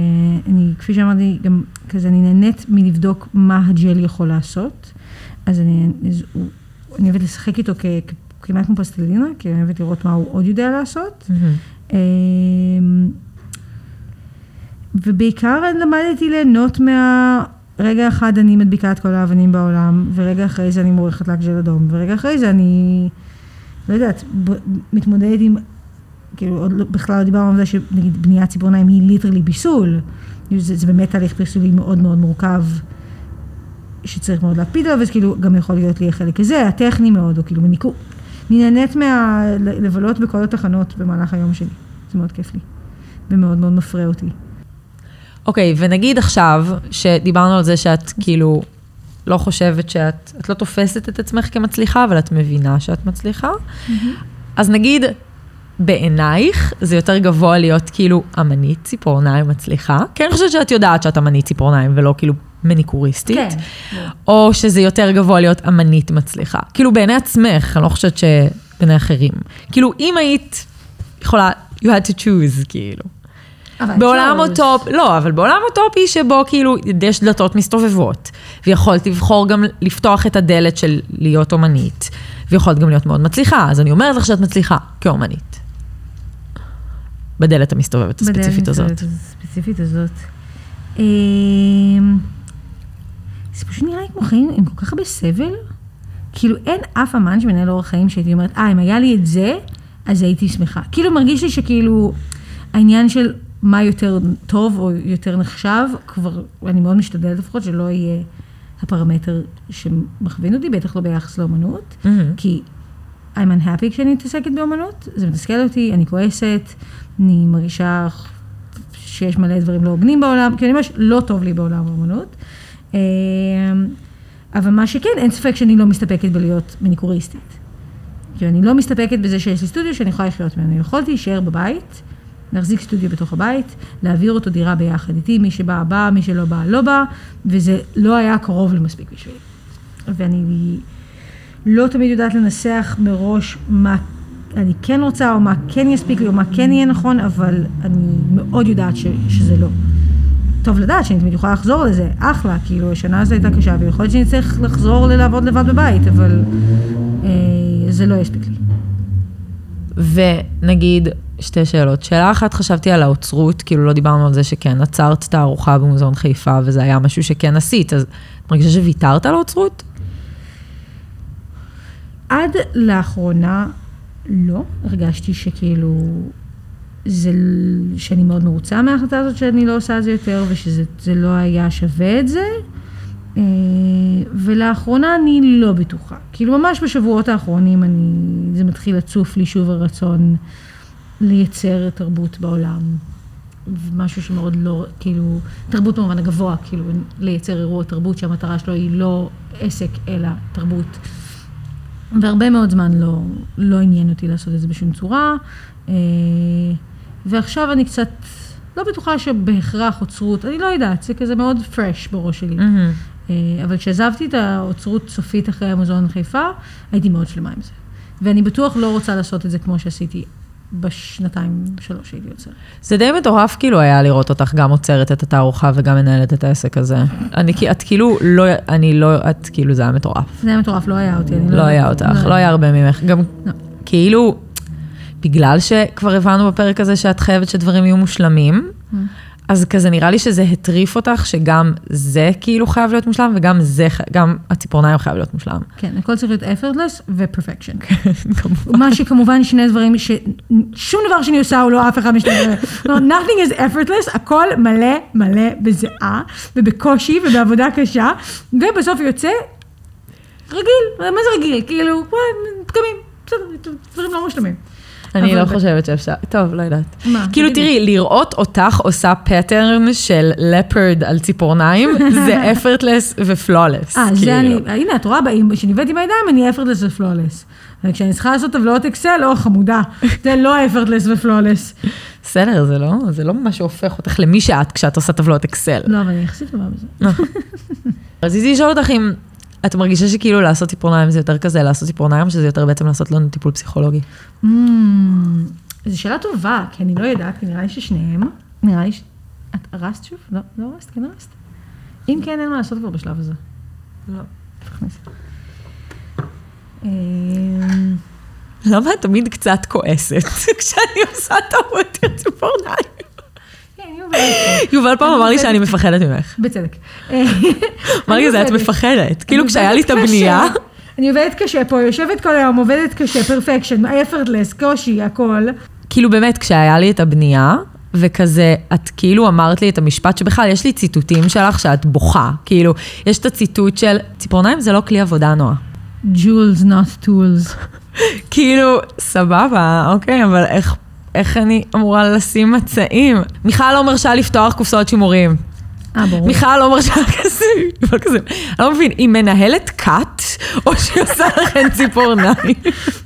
אני, כפי שאמרתי, גם כזה, אני נהנית מלבדוק מה הג'ל יכול לעשות. אז אני, אז הוא, אני אוהבת לשחק איתו כ, כמעט כמו פסטלינה, כי אני אוהבת לראות מה הוא עוד יודע לעשות. אמ, ובעיקר למדתי ליהנות מה... רגע אחד אני מדביקה את כל האבנים בעולם, ורגע אחרי זה אני מורחת לק של אדום, ורגע אחרי זה אני, לא יודעת, מתמודדת עם, כאילו, עוד לא, בכלל לא דיברנו על זה שנגיד בניית ציפורניים היא ליטרלי ביסול. זה, זה באמת תהליך ביסולי מאוד מאוד מורכב, שצריך מאוד להקפיד עליו, אז כאילו גם יכול להיות לי החלק הזה, הטכני מאוד, או כאילו מניקור. אני נהנית מה... לבלות בכל התחנות במהלך היום שלי. זה מאוד כיף לי. ומאוד מאוד מפרה אותי. אוקיי, ונגיד עכשיו, שדיברנו על זה שאת כאילו לא חושבת שאת, את לא תופסת את עצמך כמצליחה, אבל את מבינה שאת מצליחה, אז נגיד, בעינייך זה יותר גבוה להיות כאילו אמנית ציפורניים מצליחה, כי אני חושבת שאת יודעת שאת אמנית ציפורניים ולא כאילו מניקוריסטית, כן. או שזה יותר גבוה להיות אמנית מצליחה. כאילו בעיני עצמך, אני לא חושבת שבעיני אחרים. כאילו אם היית יכולה, you had to choose, כאילו. בעולם אוטופ, לא, אבל בעולם אוטופי שבו כאילו יש דלתות מסתובבות, ויכולת לבחור גם לפתוח את הדלת של להיות אומנית, ויכולת גם להיות מאוד מצליחה, אז אני אומרת לך שאת מצליחה כאומנית. בדלת המסתובבת הספציפית הזאת. הספציפית הזאת. זה פשוט נראה לי כמו חיים עם כל כך הרבה סבל. כאילו אין אף אמן שמנהל אורח חיים שהייתי אומרת, אה, אם היה לי את זה, אז הייתי שמחה. כאילו מרגיש לי שכאילו העניין של מה יותר טוב או יותר נחשב, כבר, אני מאוד משתדלת לפחות שלא יהיה הפרמטר שמכווין אותי, בטח לא ביחס לאומנות, מהמם. כי I'm unhappy כשאני מתעסקת באומנות, זה מתסכל אותי, אני כועסת, אני מרגישה שיש מלא דברים לא הוגנים בעולם, כי אני ממש לא טוב לי בעולם האומנות. אמ, אבל מה שכן, אין ספק שאני לא מסתפקת בלהיות מניקוריסטית. כי אני לא מסתפקת בזה שיש לי סטודיו שאני יכולה לחיות ממנו. יכולתי להישאר בבית, להחזיק סטודיו בתוך הבית, להעביר אותו דירה ביחד איתי, מי שבא בא, מי שלא בא לא בא, וזה לא היה קרוב למספיק בשבילי. ואני לא תמיד יודעת לנסח מראש מה אני כן רוצה, או מה כן יספיק לי, או מה כן יהיה נכון, אבל אני מאוד יודעת ש, שזה לא. טוב לדעת שאני תמיד יכולה לחזור לזה, אחלה, כאילו השנה הזו הייתה קשה, ויכול להיות שאני צריך לחזור לעבוד לבד בבית, אבל אה, זה לא יספיק לי. ונגיד, שתי שאלות. שאלה אחת, חשבתי על האוצרות, כאילו לא דיברנו על זה שכן עצרת תערוכה במוזיאון חיפה, וזה היה משהו שכן עשית, אז את מרגישה שוויתרת על האוצרות? עד לאחרונה, לא. הרגשתי שכאילו, זה, שאני מאוד מרוצה מההחלטה הזאת שאני לא עושה את זה יותר, ושזה זה לא היה שווה את זה. אה, ולאחרונה אני לא בטוחה. כאילו ממש בשבועות האחרונים אני, זה מתחיל לצוף לי שוב הרצון לייצר תרבות בעולם. משהו שמאוד לא, כאילו, תרבות במובן הגבוה, כאילו, לייצר אירוע תרבות שהמטרה שלו היא לא עסק, אלא תרבות. והרבה מאוד זמן לא, לא עניין אותי לעשות את זה בשום צורה. אה, ועכשיו אני קצת, לא בטוחה שבהכרח אוצרות, אני לא יודעת, זה כזה מאוד פרש בראש שלי. Mm-hmm. אבל כשעזבתי את האוצרות סופית אחרי המוזיאון חיפה, הייתי מאוד שלמה עם זה. ואני בטוח לא רוצה לעשות את זה כמו שעשיתי בשנתיים, שלוש שהייתי יוצרת. זה די מטורף כאילו היה לראות אותך גם עוצרת את התערוכה וגם מנהלת את העסק הזה. אני, כי- את כאילו לא, אני לא, את כאילו זה היה מטורף. זה היה מטורף, לא היה אותי. אני לא היה אותך, לא היה הרבה ממך. גם לא. כאילו, בגלל שכבר הבנו בפרק הזה שאת חייבת שדברים יהיו מושלמים, Mm. אז כזה נראה לי שזה הטריף אותך, שגם זה כאילו חייב להיות מושלם, וגם זה, גם הציפורניים חייב להיות מושלם. כן, הכל צריך להיות effortless ו-perfection. כמובן. מה שכמובן שני דברים, ששום דבר שאני עושה הוא לא אף אחד משני דברים. nothing is effortless, הכל מלא מלא בזיעה ובקושי ובעבודה קשה, ובסוף יוצא רגיל, מה זה רגיל? כאילו, פגמים, בסדר, דברים לא מושלמים. אני לא חושבת שאפשר, טוב, לא יודעת. מה? כאילו. תראי, לראות אותך עושה פטרן של לפרד על ציפורניים, זה effortless ופלולס. אה, כאילו. זה אני, הנה, את רואה, עם הידיים, אני effortless ופלולס. וכשאני צריכה לעשות טבלאות אקסל, או חמודה, זה לא effortless ופלולס. בסדר, זה לא, זה לא מה שהופך אותך למי שאת כשאת עושה טבלאות אקסל. לא, אבל אני יחסית טובה בזה. רציתי לשאול אותך אם את מרגישה שכאילו לעשות ציפורניים זה יותר כזה לעשות ציפורניים, שזה יותר בעצם לעשות לנו טיפול פסיכולוגי? Mm, זו שאלה טובה, כי אני לא יודעת, כי נראה לי ששניהם, נראה לי ש... את הרסת שוב? לא, לא הרסת? כן הרסת? אם כן, אין מה לעשות כבר בשלב הזה. לא. תכניס. למה את תמיד קצת כועסת כשאני עושה טעות עם ציפורניים? יובל פעם אמר לי שאני מפחדת ממך. בצדק. אמר לי, זה את. מפחדת. כאילו כשהיה לי את הבנייה. אני עובדת קשה פה, יושבת כל היום, עובדת קשה, פרפקשן, effortless, קושי, הכל. כאילו באמת, כשהיה לי את הבנייה, וכזה, את כאילו אמרת לי את המשפט שבכלל, יש לי ציטוטים שלך שאת בוכה. כאילו, יש את הציטוט של, ציפורניים זה לא כלי עבודה, נועה. Jewels not tools. כאילו, סבבה, אוקיי, אבל איך, איך אני אמורה לשים מצעים? מיכל לא מרשה לפתוח קופסאות שימורים. אה, ברור. מיכל לא מרשה כזה, כזה, אני לא מבין, היא מנהלת כת, או שהיא עושה לכם ציפורניים?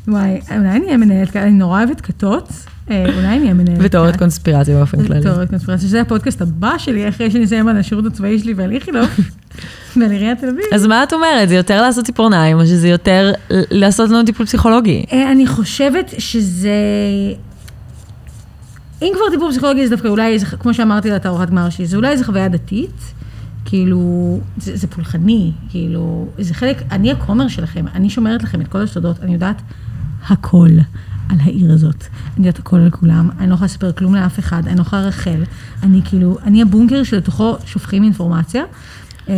וואי, אולי אני אהיה מנהלת, כת, אני נורא אוהבת כתות, אה, אולי אני אהיה מנהלת. ותיאוריית כת. קונספירציה באופן כללי. תיאוריית קונספירציה, שזה הפודקאסט הבא שלי, אחרי שאני אסיים על השירות הצבאי שלי ועל איכילוב, ועל עיריית תל אביב. אז מה את אומרת? זה יותר לעשות ציפורניים, או שזה יותר לעשות לנו טיפול פסיכולוגי? אה, אני חושבת שזה... אם כבר טיפול פסיכולוגי זה דווקא אולי, זה, כמו שאמרתי על התערוכת גמר שלי, זה אולי איזה חוויה דתית, כאילו, זה, זה פולחני, כאילו, זה חלק, אני הכומר שלכם, אני שומרת לכם את כל השדות, אני יודעת הכל על העיר הזאת. אני יודעת הכל על כולם, אני לא יכולה לספר כלום לאף אחד, אני לא יכולה לרחל, אני כאילו, אני הבונקר שלתוכו שופכים אינפורמציה, אה,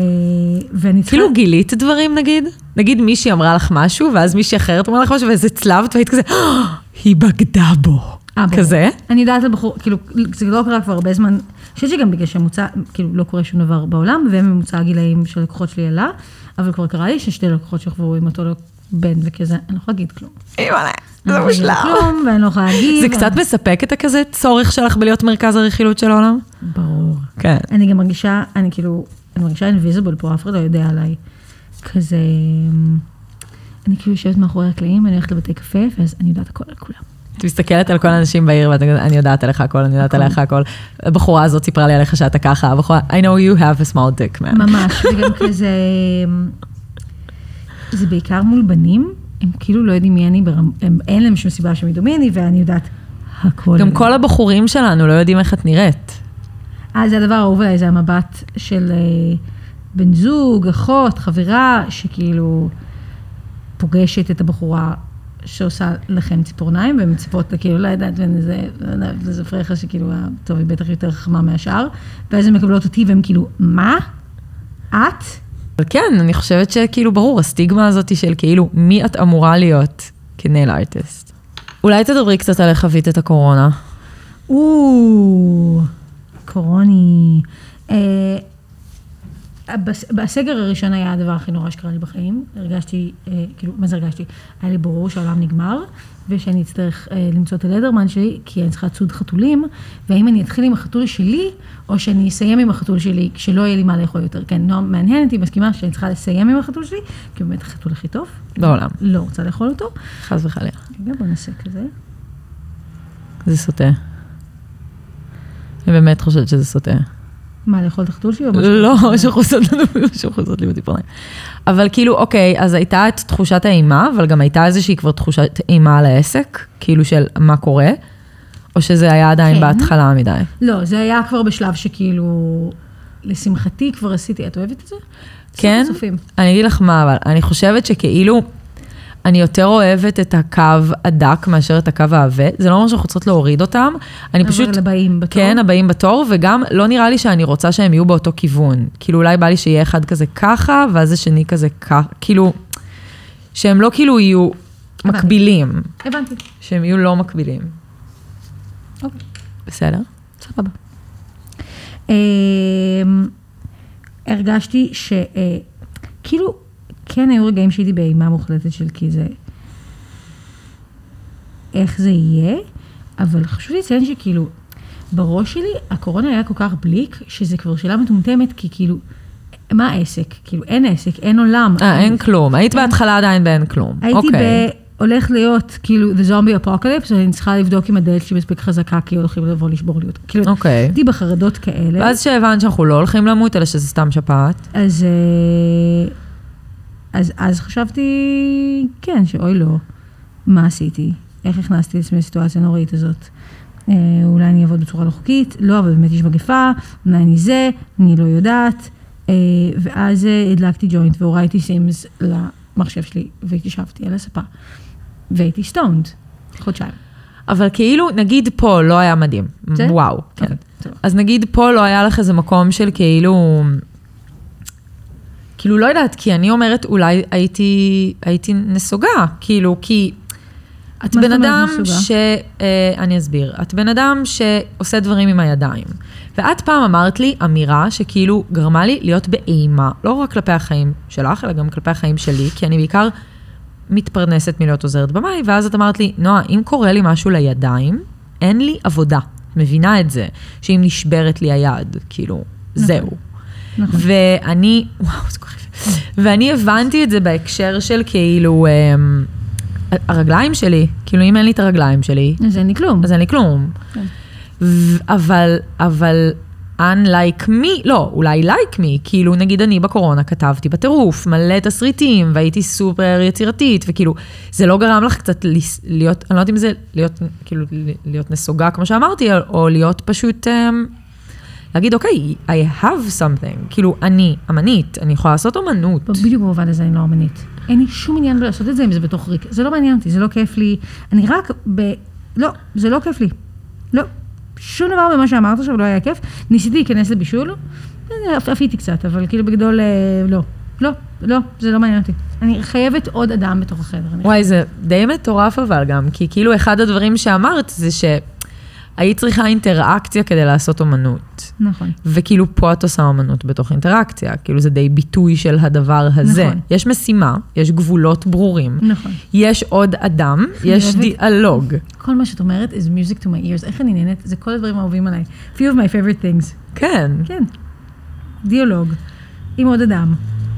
ואני צריכה... כאילו גילית דברים נגיד? נגיד מישהי אמרה לך משהו, ואז מישהי אחרת אמרה לך משהו, ואיזה צלבת, והיית כזה, "אה, היא בגדה בו. אה, ברור. כזה? אני יודעת על בחור, כאילו, זה לא קרה כבר הרבה זמן, אני חושבת שגם בגלל שהממוצע, כאילו, לא קורה שום דבר בעולם, וממוצע הגילאים של לקוחות שלי עלה, אבל כבר קרה לי ששתי לקוחות שחברו עם אותו בן וכזה, אני לא יכולה להגיד כלום. אימא'לה, זה לא להגיד מושלם. כלום, ואני לא יכולה להגיב. זה קצת מספק את הכזה צורך שלך בלהיות מרכז הרכילות של העולם? ברור. כן. אני גם מרגישה, אני כאילו, אני מרגישה אינביזיבול פה, אף אחד לא יודע עליי. כזה, אני כאילו יושבת מאחורי הקלעים, אני הולכת לבתי קפה, ואז אני יודעת הכל על כולם. את מסתכלת על כל האנשים בעיר ואת אומרת, אני יודעת עליך הכל, אני יודעת עליך הכל. הבחורה הזאת סיפרה לי עליך שאתה ככה, הבחורה, I know you have a small dick, man. ממש, וגם כזה, זה בעיקר מול בנים, הם כאילו לא יודעים מי אני, אין להם שום סיבה שהם ידעו מי אני, ואני יודעת הכל. גם כל הבחורים שלנו לא יודעים איך את נראית. אה, זה הדבר האהוב עליי, זה המבט של אה, בן זוג, אחות, חברה, שכאילו פוגשת את הבחורה שעושה לכם ציפורניים, והן מצפות כאילו, לא יודעת, וזה, פרחה שכאילו, אה, טוב, היא בטח יותר חכמה מהשאר, ואז הן מקבלות אותי, והן כאילו, מה? את? כן, אני חושבת שכאילו, ברור, הסטיגמה הזאת של כאילו, מי את אמורה להיות כנייל ארטיסט. אולי תדברי קצת על איך חווית את הקורונה. או, קורוני. אה, בסגר הראשון היה הדבר הכי נורא שקרה לי בחיים. הרגשתי, אה, כאילו, מה זה הרגשתי? היה לי ברור שהעולם נגמר, ושאני אצטרך אה, למצוא את הלדרמן שלי, כי אני צריכה לצוד חתולים, והאם אני אתחיל עם החתול שלי, או שאני אסיים עם החתול שלי, כשלא יהיה לי מה לאכול יותר. כן, נועם מהנהנת, היא מסכימה שאני צריכה לסיים עם החתול שלי, כי הוא באמת החתול הכי טוב. בעולם. לא רוצה לאכול אותו. חס וחלילה. רגע, בוא נעשה כזה. זה סוטה. אני באמת חושבת שזה סוטה. מה, לאכול את החתול שלי? או משהו? לא, שחוסות לנו, שחוסות לי בציפורניים. אבל כאילו, אוקיי, אז הייתה את תחושת האימה, אבל גם הייתה איזושהי כבר תחושת אימה על העסק, כאילו של מה קורה, או שזה היה עדיין כן. בהתחלה מדי. לא, זה היה כבר בשלב שכאילו, לשמחתי כבר עשיתי, את אוהבת את זה? כן? אני אגיד לך מה, אבל אני חושבת שכאילו, אני יותר אוהבת את הקו הדק מאשר את הקו העבה. זה לא אומר שאנחנו צריכות להוריד אותם, אני אבל פשוט... לבאים בתור? כן, הבאים בתור, וגם לא נראה לי שאני רוצה שהם יהיו באותו כיוון. כאילו, אולי בא לי שיהיה אחד כזה ככה, ואז השני כזה ככה, כאילו, שהם לא כאילו יהיו מקבילים, הבנתי. שהם יהיו לא מקבילים. אוקיי. בסדר? סבבה. אמ, הרגשתי ש... כן היו רגעים שהייתי באימה מוחלטת של כי זה... איך זה יהיה, אבל חשוב לי לציין שכאילו, בראש שלי הקורונה היה כל כך בליק, שזה כבר שאלה מטומטמת, כי כאילו, מה העסק? כאילו, אין עסק, אין עולם. אה, אין כלום. היית בהתחלה עדיין באין כלום. הייתי אוקיי. ב... הולך להיות כאילו the zombie apocalypse, ואני צריכה לבדוק אם הדלת שלי מספיק חזקה, כי הולכים לבוא לשבור לי אותה. כאילו, אוקיי. הייתי בחרדות כאלה. ואז שהבנת שאנחנו לא הולכים למות, אלא שזה סתם שפעת. אז, אה, אז, אז חשבתי, כן, שאוי לא, מה עשיתי? איך הכנסתי את עצמי לסיטואציה הנוראית הזאת? אה, אולי אני אעבוד בצורה לא חוקית, לא, אבל באמת יש מגפה, אולי אני זה, אני לא יודעת. אה, ואז אה, הדלקתי ג'וינט והורדתי Sims למחשב שלי, והתיישבתי על הספה, והייתי stoned, חודשיים. אבל כאילו, נגיד פה לא היה מדהים. זה? וואו, כן. טוב. אז נגיד פה לא היה לך איזה מקום של כאילו... כאילו, לא יודעת, כי אני אומרת, אולי הייתי, הייתי נסוגה, כאילו, כי את בן אדם? ש... אה, אני אסביר. את בן אדם שעושה דברים עם הידיים. ואת פעם אמרת לי אמירה שכאילו גרמה לי להיות באימה, לא רק כלפי החיים שלך, אלא גם כלפי החיים שלי, כי אני בעיקר מתפרנסת מלהיות עוזרת במאי, ואז את אמרת לי, נועה, אם קורה לי משהו לידיים, אין לי עבודה. את מבינה את זה, שאם נשברת לי היד, כאילו, זהו. נכון. ואני, וואו, זה כל כך. ואני הבנתי את זה בהקשר של כאילו, אמ, הרגליים שלי, כאילו אם אין לי את הרגליים שלי, אז אין לי כלום. אז אין לי כלום. כן. ו- אבל, אבל, unlike me, לא, אולי like me, כאילו נגיד אני בקורונה כתבתי בטירוף, מלא תסריטים, והייתי סופר יצירתית, וכאילו, זה לא גרם לך קצת להיות, אני לא יודעת אם זה להיות, כאילו, להיות נסוגה, כמו שאמרתי, או להיות פשוט, אמ, להגיד, אוקיי, I have something, כאילו, אני אמנית, אני יכולה לעשות אומנות. בדיוק במובן הזה אני לא אמנית. אין לי שום עניין בלעשות את זה אם זה בתוך ריק. זה לא מעניין אותי, זה לא כיף לי. אני רק ב... לא, זה לא כיף לי. לא. שום דבר במה שאמרת עכשיו לא היה כיף. ניסיתי להיכנס לבישול, אה, עפ- עפיתי קצת, אבל כאילו בגדול, אה, לא. לא, לא, זה לא מעניין אותי. אני חייבת עוד אדם בתוך החדר. וואי, זה די מטורף אבל גם, כי כאילו אחד הדברים שאמרת זה שהיית צריכה אינטראקציה כדי לעשות אומנות. נכון. וכאילו פה את עושה אומנות בתוך אינטראקציה, כאילו זה די ביטוי של הדבר הזה. נכון. יש משימה, יש גבולות ברורים, נכון. יש יש עוד אדם, יש אוהבת- דיאלוג. כל מה שאת אומרת is music to my ears. איך אני נהנית? זה כל הדברים האהובים עליי. few of my favorite things. כן. כן. דיאלוג. עם עוד אדם.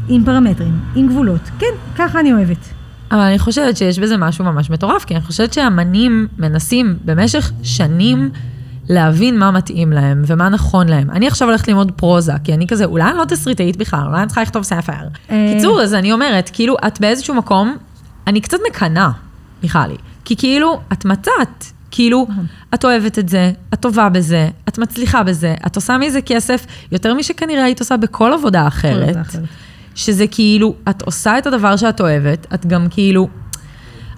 עם פרמטרים. עם גבולות. כן, ככה אני אוהבת. אבל אני חושבת שיש בזה משהו ממש מטורף, כי אני חושבת שאמנים מנסים במשך שנים להבין מה מתאים להם ומה נכון להם. אני עכשיו הולכת ללמוד פרוזה, כי אני כזה, אולי אני לא תסריטאית בכלל, אולי אני צריכה לכתוב ספר. אה. קיצור, אז אני אומרת, כאילו, את באיזשהו מקום, אני קצת מקנאה, מיכלי. כי כאילו, את מצאת. כאילו, נכון. את אוהבת את זה, את טובה בזה, את מצליחה בזה, את עושה מזה כסף יותר משכנראה היית עושה בכל עבודה אחרת. שזה כאילו, את עושה את הדבר שאת אוהבת, את גם כאילו,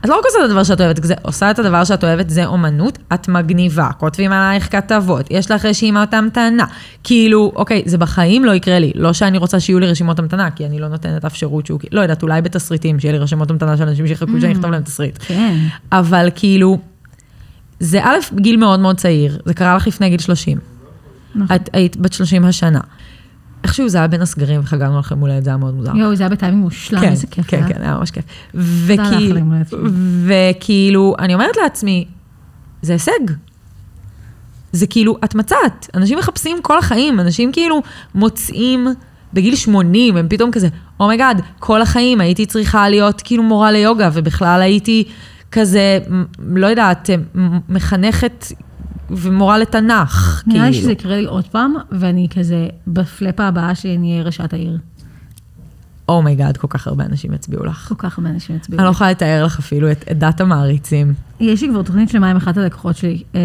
את לא רק עושה את הדבר שאת אוהבת, את עושה את הדבר שאת אוהבת, זה אומנות, את מגניבה, כותבים עלייך כתבות, יש לך רשימת המתנה. כאילו, אוקיי, זה בחיים לא יקרה לי. לא שאני רוצה שיהיו לי רשימות המתנה, כי אני לא נותנת אף שירות שהוא, לא יודעת, אולי בתסריטים, שיהיה לי רשימות המתנה של אנשים שיחכו שאני אכתוב להם תסריט. כן. אבל כאילו, זה א', גיל מאוד מאוד צעיר, זה קרה לך לפני גיל 30. נכון. את היית בת 30 השנה. איכשהו זה היה בין הסגרים וחגגנו לכם הולדת, זה היה מאוד מוזר. יואו, זה היה בטיימינג מושלם, כן, איזה כיף. כן. כן, היה ממש כיף. וכאילו, אני אומרת לעצמי, זה הישג. זה כאילו, את מצאת. אנשים מחפשים כל החיים, אנשים כאילו מוצאים בגיל 80, הם פתאום כזה, oh my god, כל החיים הייתי צריכה להיות כאילו מורה ליוגה, ובכלל הייתי כזה, לא יודעת, מחנכת ומורה לתנ"ך, כאילו. נראה לי שזה יקרה לי עוד פעם, ואני כזה, בפלאפה הבאה שלי אני אהיה ראשת העיר. oh my god, כל כך הרבה אנשים יצביעו לך. כל כך הרבה אנשים יצביעו. אני לא יכולה לתאר לך אפילו את, את דת המעריצים. יש לי כבר תוכנית שלמה עם אחת הלקוחות שלי. אה,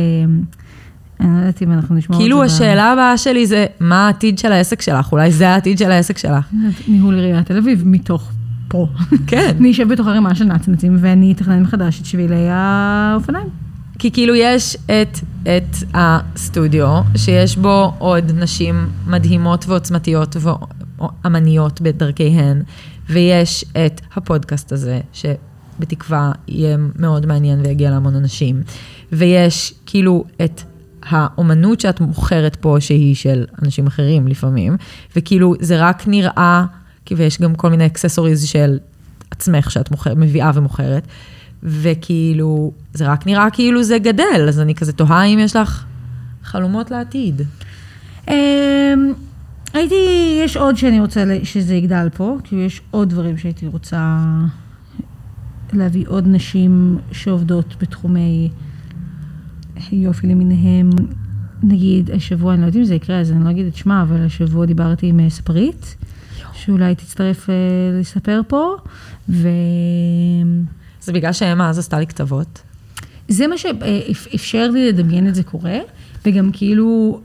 אני לא יודעת אם אנחנו נשמור כאילו השאלה הבאה שלי זה, מה העתיד של העסק שלך? אולי זה העתיד של העסק שלך. ניהול עיריית תל אביב, מתוך פה. כן. אני אשב בתוך ערימה של נצנצים ואני אתכנן מחדש את שבילי האופניים. כי כאילו יש את, את הסטודיו, שיש בו עוד נשים מדהימות ועוצמתיות ואמניות בדרכיהן, ויש את הפודקאסט הזה, שבתקווה יהיה מאוד מעניין ויגיע להמון אנשים, ויש כאילו את האומנות שאת מוכרת פה, שהיא של אנשים אחרים לפעמים, וכאילו זה רק נראה, ויש גם כל מיני אקססוריז של עצמך שאת מוכר, מביאה ומוכרת, וכאילו, זה רק נראה כאילו זה גדל, אז אני כזה תוהה אם יש לך חלומות לעתיד. אמ, הייתי, יש עוד שאני רוצה שזה יגדל פה, כאילו יש עוד דברים שהייתי רוצה להביא עוד נשים שעובדות בתחומי יופי למיניהם. נגיד, השבוע, אני לא יודעת אם זה יקרה, אז אני לא אגיד את שמה, אבל השבוע דיברתי עם אה, ספרית, שאולי תצטרף אה, לספר פה, ו... זה בגלל שאמה אז עשתה לי כתבות. זה מה שאפשר לי לדמיין את זה קורה, וגם כאילו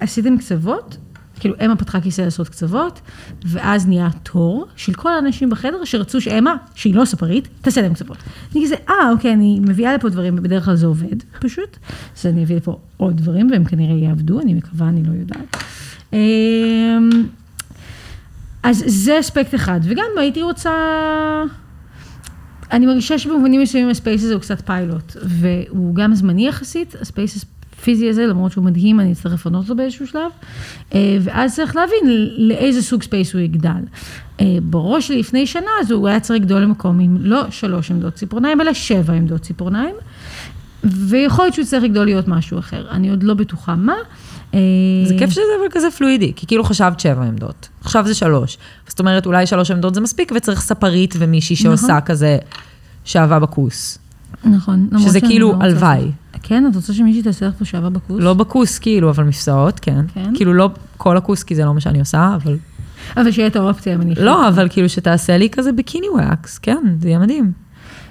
עשיתם קצוות, כאילו אמה פתחה כיסא לעשות קצוות, ואז נהיה תור של כל האנשים בחדר שרצו שאמה, שהיא לא ספרית, תעשה להם קצוות. אני כזה, אה, אוקיי, אני מביאה לפה דברים, ובדרך כלל זה עובד פשוט, אז אני אביא לפה עוד דברים, והם כנראה יעבדו, אני מקווה, אני לא יודעת. אמ, אז זה אספקט אחד, וגם הייתי רוצה... אני מרגישה שבמובנים מסוימים הספייס הזה הוא קצת פיילוט, והוא גם זמני יחסית, הספייס הפיזי הזה, למרות שהוא מדהים, אני אצטרך לפנות אותו באיזשהו שלב, אה, ואז צריך להבין לאיזה סוג space הוא יגדל. אה, בראש שלי לפני שנה, אז הוא היה צריך לגדול למקום עם לא שלוש עמדות ציפורניים, אלא שבע עמדות ציפורניים, ויכול להיות שהוא יצטרך לגדול להיות משהו אחר, אני עוד לא בטוחה מה. אה, זה כיף שזה אבל כזה fluid־י, כי כאילו חשבת שבע עמדות, עכשיו זה שלוש. זאת אומרת, אולי שלוש עמדות זה מספיק, וצריך ספרית ומישהי שעושה כזה שערות בכוס. נכון. שזה כאילו לא הלוואי. כן, את רוצה שמישהי תעשה לך פה שווה בכוס? לא בכוס כאילו, אבל מפסעות, כן. כן. כאילו לא כל הכוס, כי זה לא מה שאני עושה, אבל... אבל שיהיה את האופציה, אני מניחה. לא, אבל כאילו שתעשה לי כזה ביקיני וואקס, כן, זה יהיה מדהים.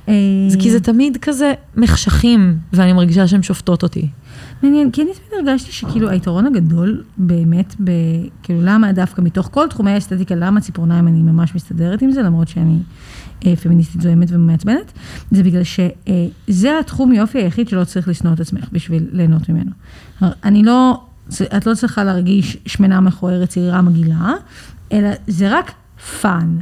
אה, זה כי זה תמיד כזה מחשכים, ואני מרגישה שהן שופטות אותי. מעניין, כי אני תמיד הרגשתי שכאילו היתרון הגדול באמת, ב, כאילו למה דווקא מתוך כל תחומי האסתטיקה, למה ציפורניים אני ממש מסתדרת עם זה, למרות שאני אה, פמיניסטית זועמת ומעצבנת, זה בגלל שזה התחום יופי היחיד שלא צריך לשנוא את עצמך בשביל ליהנות ממנו. אני לא, את לא צריכה להרגיש שמנה מכוערת צעירה מגעילה, אלא זה רק fun.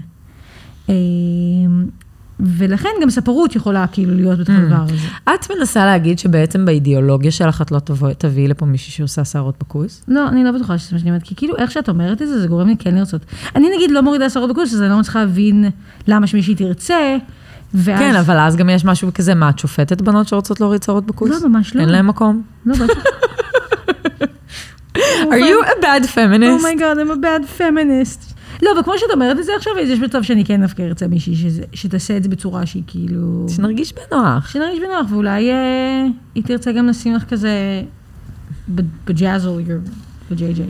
ולכן גם ספרות יכולה כאילו להיות בתוך הדבר הזה. את מנסה להגיד שבעצם באידיאולוגיה שלך את לא תביאי לפה מישהי שעושה שערות בכוס? לא, אני לא בטוחה שזה מה שאני אומרת, כי כאילו איך שאת אומרת את זה, זה גורם לי כן לרצות. אני נגיד לא מורידה שערות בכוס, אז אני לא מצליחה להבין למה שמישהי תרצה, ואז... כן, אבל אז גם יש משהו כזה, מה, את שופטת בנות שרוצות להוריד שערות בכוס? לא, ממש לא. אין להם מקום? לא, בטח. are you a bad feminist? oh my god, I'm a bad feminist. לא, אבל כמו שאת אומרת את זה עכשיו, אז יש מצב שאני כן דווקא ארצה מישהי שזה- שתעשה את זה בצורה שהיא כאילו... שנרגיש בנוח. שנרגיש בנוח, ואולי אה, היא תרצה גם לשים לך כזה vajazzle, vajayjay.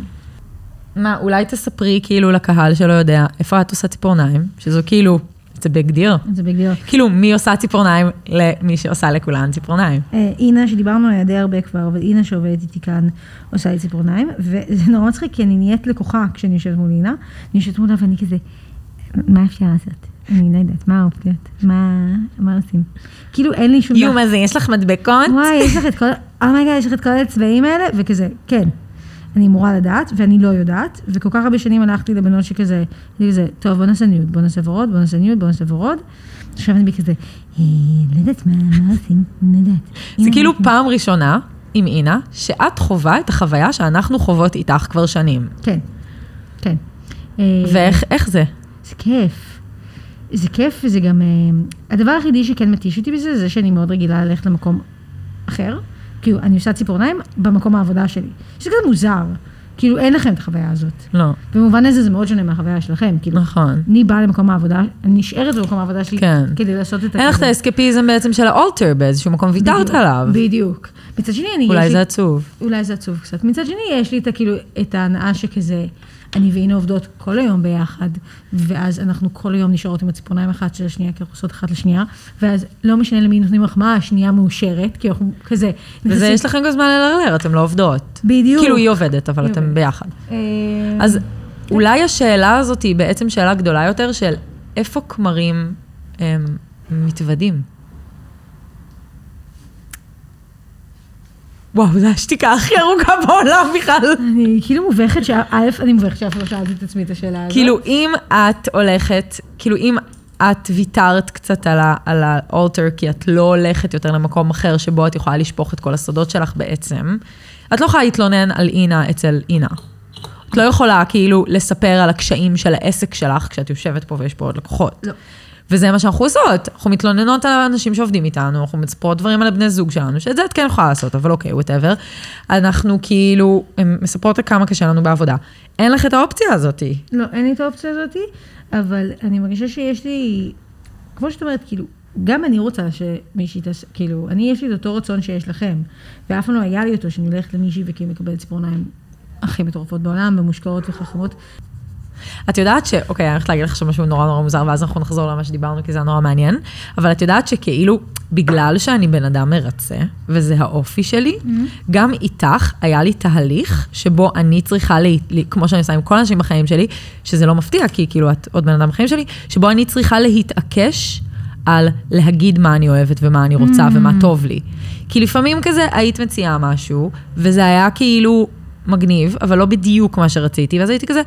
מה, אולי תספרי כאילו לקהל שלא יודע, איפה את עושה ציפורניים? שזו כאילו, זה big deal. זה big deal. כאילו, מי עושה ציפורניים למי שעושה לכולן ציפורניים? אה, אינה, שדיברנו עליה די הרבה כבר, אבל אינה שעובדת איתי כאן, עושה לי ציפורניים, וזה נורא מצחיק, כי אני נהיית לקוחה כשאני יושבת מול אינה, אני יושבת מולה ואני כזה, מה אפשר לעשות? אני לא יודעת, מה האופציות? מה, מה עושים? כאילו אין לי שום... יו. מה זה, יש לך מדבקות? וואי, יש לך את כל, אומייגה, יש לך את כל הצבעים האלה, וכזה, כן. אני אמורה לדעת, ואני לא יודעת, וכל כך הרבה שנים הלכתי לבנות שכזה, הייתי כזה, טוב, בוא נעשה ניוד, בוא נעשה ורוד, בוא נעשה ניוד, בוא נעשה ורוד. עכשיו אני בי כזה, "אה, לא יודעת מה, מה עושים, לא יודעת. זה כאילו משהו." פעם ראשונה עם אינה, שאת חווה את החוויה שאנחנו חוות איתך כבר שנים. כן. כן. אה, ואיך איך זה? זה כיף. זה כיף וזה גם... אה, הדבר היחידי שכן מתיש אותי בזה, זה שאני מאוד רגילה ללכת למקום אחר. כאילו, אני עושה ציפורניים במקום העבודה שלי. שזה גם מוזר. כאילו, אין לכם את החוויה הזאת. לא. במובן הזה זה מאוד שונה מהחוויה שלכם. כאילו, נכון. אני באה למקום העבודה, אני נשארת במקום העבודה שלי כן. כדי לעשות את אין לך את האסקפיזם בעצם של האולטר באיזשהו מקום, ויתרת עליו. בדיוק. מצד שני, אני... אולי זה לי- עצוב. אולי זה עצוב קצת. מצד שני, יש לי את, הכאילו, את ההנאה שכזה, אני והנה עובדות כל היום ביחד, ואז אנחנו כל היום נשארות עם הציפורניים אחת של השנייה, כי אנחנו עושות אחת לשנייה, ואז לא משנה למי נותנים מחמאה, השנייה מאושרת, כי אנחנו כזה... וזה, יש לכם גם זמן ללרלר, אתם לא עובדות. בדיוק. כאילו היא עובדת, אבל אתם. ביחד. אה, אז אולי השאלה הזאת היא בעצם שאלה גדולה יותר של איפה כמרים הם, מתוודים? וואו, זו השתיקה הכי ארוכה בעולם בכלל. אני כאילו מובכת, שא', אני מובכת שאף לא שאלתי את עצמי את השאלה הזאת. כאילו, אם את הולכת, כאילו, אם את ויתרת קצת על האולטר, כי את לא הולכת יותר למקום אחר שבו את יכולה לשפוך את כל הסודות שלך בעצם, את לא יכולה להתלונן על אינה אצל אינה. את לא יכולה כאילו לספר על הקשיים של העסק שלך כשאת יושבת פה ויש פה עוד לקוחות. לא. וזה מה שאנחנו עושות, אנחנו מתלוננות על האנשים שעובדים איתנו, אנחנו מספרות דברים על הבני זוג שלנו, שאת זה את כן יכולה לעשות, אבל אוקיי, ווטאבר. אנחנו כאילו, הן מספרות כמה קשה לנו בעבודה. אין לך את האופציה הזאתי. לא, אין לי את האופציה הזאתי, אבל אני מרגישה שיש לי, כמו שאת אומרת, כאילו, גם אני רוצה שמישהי תעשה, כאילו, אני יש לי את אותו רצון שיש לכם, ואף פעם לא היה לי אותו שאני הולכת למישהי וכי מקבלת ציפורניים הכי מטורפות בעולם, ומושקעות וחכמות. את יודעת ש... אוקיי, אני הולכת להגיד לך עכשיו משהו נורא נורא מוזר, ואז אנחנו נחזור למה שדיברנו, כי זה היה נורא מעניין, אבל את יודעת שכאילו, בגלל שאני בן אדם מרצה, וזה האופי שלי, גם איתך היה לי תהליך שבו אני צריכה, לה, כמו שאני עושה עם כל האנשים בחיים שלי, שזה לא מפתיע, כי כאילו את עוד בן אדם בחיים שלי, שבו אני צריכה להתעקש על להגיד מה אני אוהבת ומה אני רוצה ומה טוב לי. כי לפעמים כזה היית מציעה משהו, וזה היה כאילו מגניב, אבל לא בדיוק מה שרציתי, ואז הייתי כזה,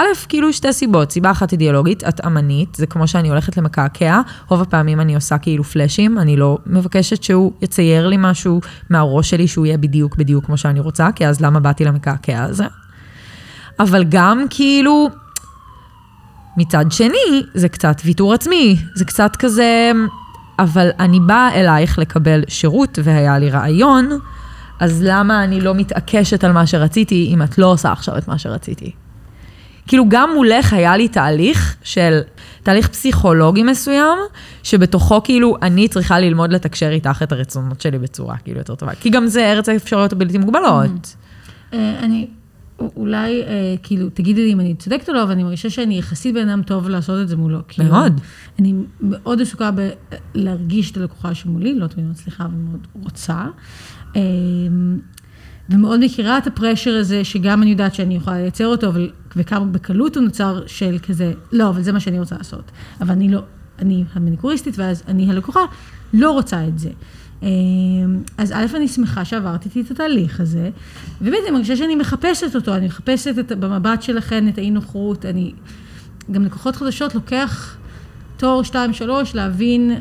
א', כאילו שתי סיבות, סיבה אחת אידיאולוגית, את אמנית, זה כמו שאני הולכת למקעקע, רוב הפעמים אני עושה כאילו פלאשים, אני לא מבקשת שהוא יצייר לי משהו מהראש שלי שהוא יהיה בדיוק בדיוק כמו שאני רוצה, כי אז למה באתי למקעקע הזה? אבל גם כאילו, מצד שני, זה קצת ויתור עצמי, זה קצת כזה, אבל אני באה אלייך לקבל שירות והיה לי רעיון, אז למה אני לא מתעקשת על מה שרציתי אם את לא עושה עכשיו את מה שרציתי? כאילו גם מולך היה לי תהליך של, תהליך פסיכולוגי מסוים, שבתוכו כאילו אני צריכה ללמוד לתקשר איתך את הרצונות שלי בצורה כאילו יותר טובה. כי גם זה ארץ האפשרויות הבלתי מוגבלות. אה, אני, אולי, אה, כאילו, תגידי לי אם אני צודקת או לא, אבל אני מרגישה שאני יחסית בן אדם טוב לעשות את זה מולו. כאילו, מאוד. אני מאוד עסוקה בלהרגיש את הלקוחה שמולי, לא תמיד מצליחה, אבל מאוד רוצה. אה, ומאוד מכירה את הפרשר הזה, שגם אני יודעת שאני יכולה לייצר אותו, אבל, וכמה בקלות הוא נוצר של כזה, לא, אבל זה מה שאני רוצה לעשות. אבל אני לא, אני המניקוריסטית, ואז אני הלקוחה, לא רוצה את זה. אה, אז א', אני שמחה שעברתי איתי את התהליך הזה, וב', אני מרגישה שאני מחפשת אותו, אני מחפשת את, במבט שלכן את האי נוחות, אני, גם לקוחות חדשות לוקח תור, שתיים, שלוש, להבין,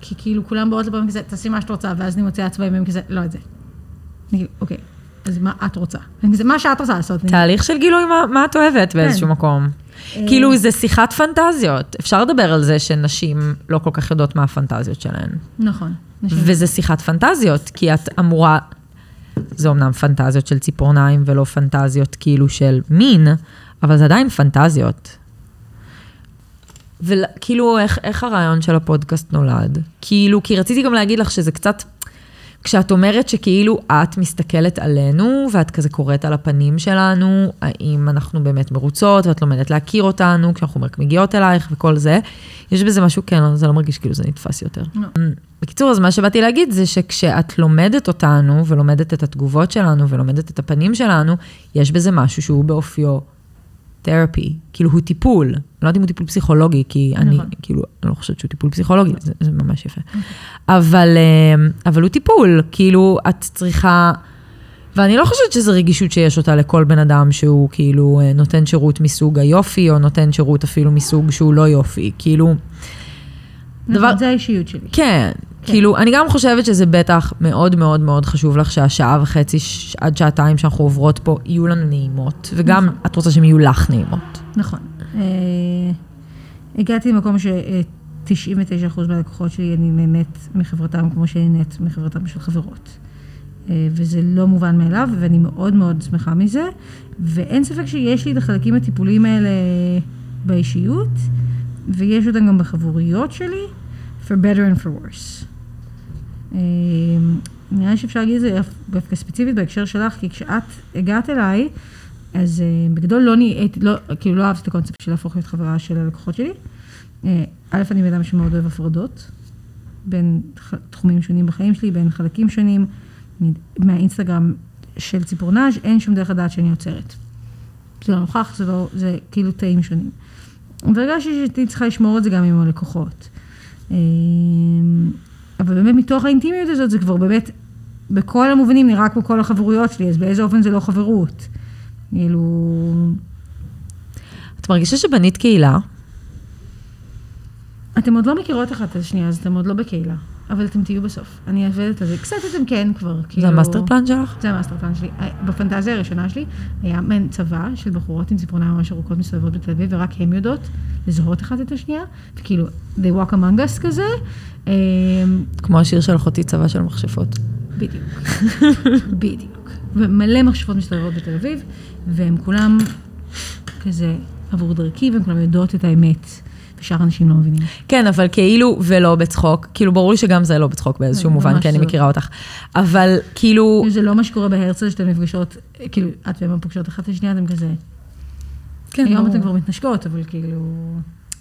כי כאילו כולם באות לבוא כזה, תעשי מה שאת רוצה, ואז אני מוצאה עצבאים, והם כזה, לא את זה. אני כאילו, אוקיי, אז מה את רוצה? כזה, מה שאת רוצה לעשות. תהליך של גילוי מה, מה את אוהבת באיזשהו כן. מקום. אה. כאילו זה שיחת פנטזיות. אפשר לדבר על זה שנשים לא כל כך יודעות מה הפנטזיות שלהן. נכון. נשים- וזה שיחת פנטזיות, כי את אמורה, זה אומנם פנטזיות של ציפורניים ולא פנטזיות כאילו של מין, אבל זה עדיין פנטזיות. וכאילו, איך, איך הרעיון של הפודקאסט נולד? כאילו, כי רציתי גם להגיד לך שזה קצת, כשאת אומרת שכאילו את מסתכלת עלינו, ואת כזה קוראת על הפנים שלנו, האם אנחנו באמת מרוצות, ואת לומדת להכיר אותנו, כשאנחנו מגיעות אלייך וכל זה, יש בזה משהו, כן, זה לא מרגיש כאילו זה נתפס יותר. לא. בקיצור, אז מה שבאתי להגיד זה שכשאת לומדת אותנו, ולומדת את התגובות שלנו, ולומדת את הפנים שלנו, יש בזה משהו שהוא באופיו תרפי, כאילו הוא טיפול. אני לא יודעת אם הוא טיפול פסיכולוגי, כי אני, נכון. כאילו, אני לא חושבת שהוא טיפול פסיכולוגי, זה, זה ממש יפה. אבל, אה, אבל הוא טיפול, כאילו, את צריכה... ואני לא חושבת שזו רגישות שיש אותה לכל בן אדם שהוא כאילו אה, נותן שירות מסוג היופי, או נותן שירות אפילו מסוג שהוא לא יופי. כאילו, דבר- נכון, זה האישיות שלי. כן, כאילו, אני גם חושבת שזה בטח מאוד מאוד מאוד חשוב לך שהשעה וחצי ש- עד שעתיים שאנחנו עוברות פה יהיו לנו נעימות, וגם את רוצה שהן יהיו לך נעימות. נכון. אה, הגעתי למקום ש-99% מהלקוחות שלי, אני נהנית מחברתם כמו שאני נהנית מחברתם של חברות. אה, וזה לא מובן מאליו, ואני מאוד מאוד שמחה מזה. ואין ספק שיש לי את החלקים הטיפוליים האלה באישיות, ויש אותם גם בחבוריות שלי, for better and for worse. אה, נראה לי שאפשר להגיד את זה דווקא ספציפית בהקשר שלך, כי כשאת הגעת אליי, אז uh, בגדול לא נהייתי, לא, כאילו לא אהבתי את הקונספט של להפוך להיות חברה של הלקוחות שלי. Uh, א', אני בן אדם שמאוד אוהב הפרדות, בין תחומים שונים בחיים שלי, בין חלקים שונים. מהאינסטגרם של ציפורנאז' אין שום דרך לדעת שאני עוצרת. זה לא נוכח, זה לא, זה כאילו תאים שונים. והרגשתי שהייתי צריכה לשמור את זה גם עם הלקוחות. אבל באמת מתוך האינטימיות הזאת זה כבר באמת, בכל המובנים נראה כמו כל החברויות שלי, אז באיזה אופן זה לא חברות. כאילו... את מרגישה שבנית קהילה? אתם עוד לא מכירות אחת את השנייה, אז אתם עוד לא בקהילה. אבל אתם תהיו בסוף. אני עובדת על זה. קצת אתם כן כבר, כאילו... זה ה master plan שלך? זה ה master plan שלי. בפנטזיה הראשונה שלי היה מעין צבא של בחורות עם ציפורניים ממש ארוכות מסתובבות בתל אביב, ורק הן יודעות לזהות אחת את השנייה, וכאילו, they walk among us כזה. אה, כמו השיר של אחותי צבא של מכשפות. בדיוק. בדיוק. ומלא מכשפות מסתובבות בתל אביב, והן כולם כזה עבור דרכי, והן כולם יודעות את האמת, ושאר האנשים לא מבינים. כן, אבל כאילו, ולא בצחוק. כאילו, ברור לי שגם זה לא בצחוק באיזשהו לא, מובן, כי אני לא. מכירה אותך. אבל כאילו, זה לא מה שקורה בהרצל, שאתן נפגשות, כאילו, את ואמא פוגשות אחת את השנייה, אתם כזה... כן, היום. אתן כבר מתנשקות, אבל כאילו...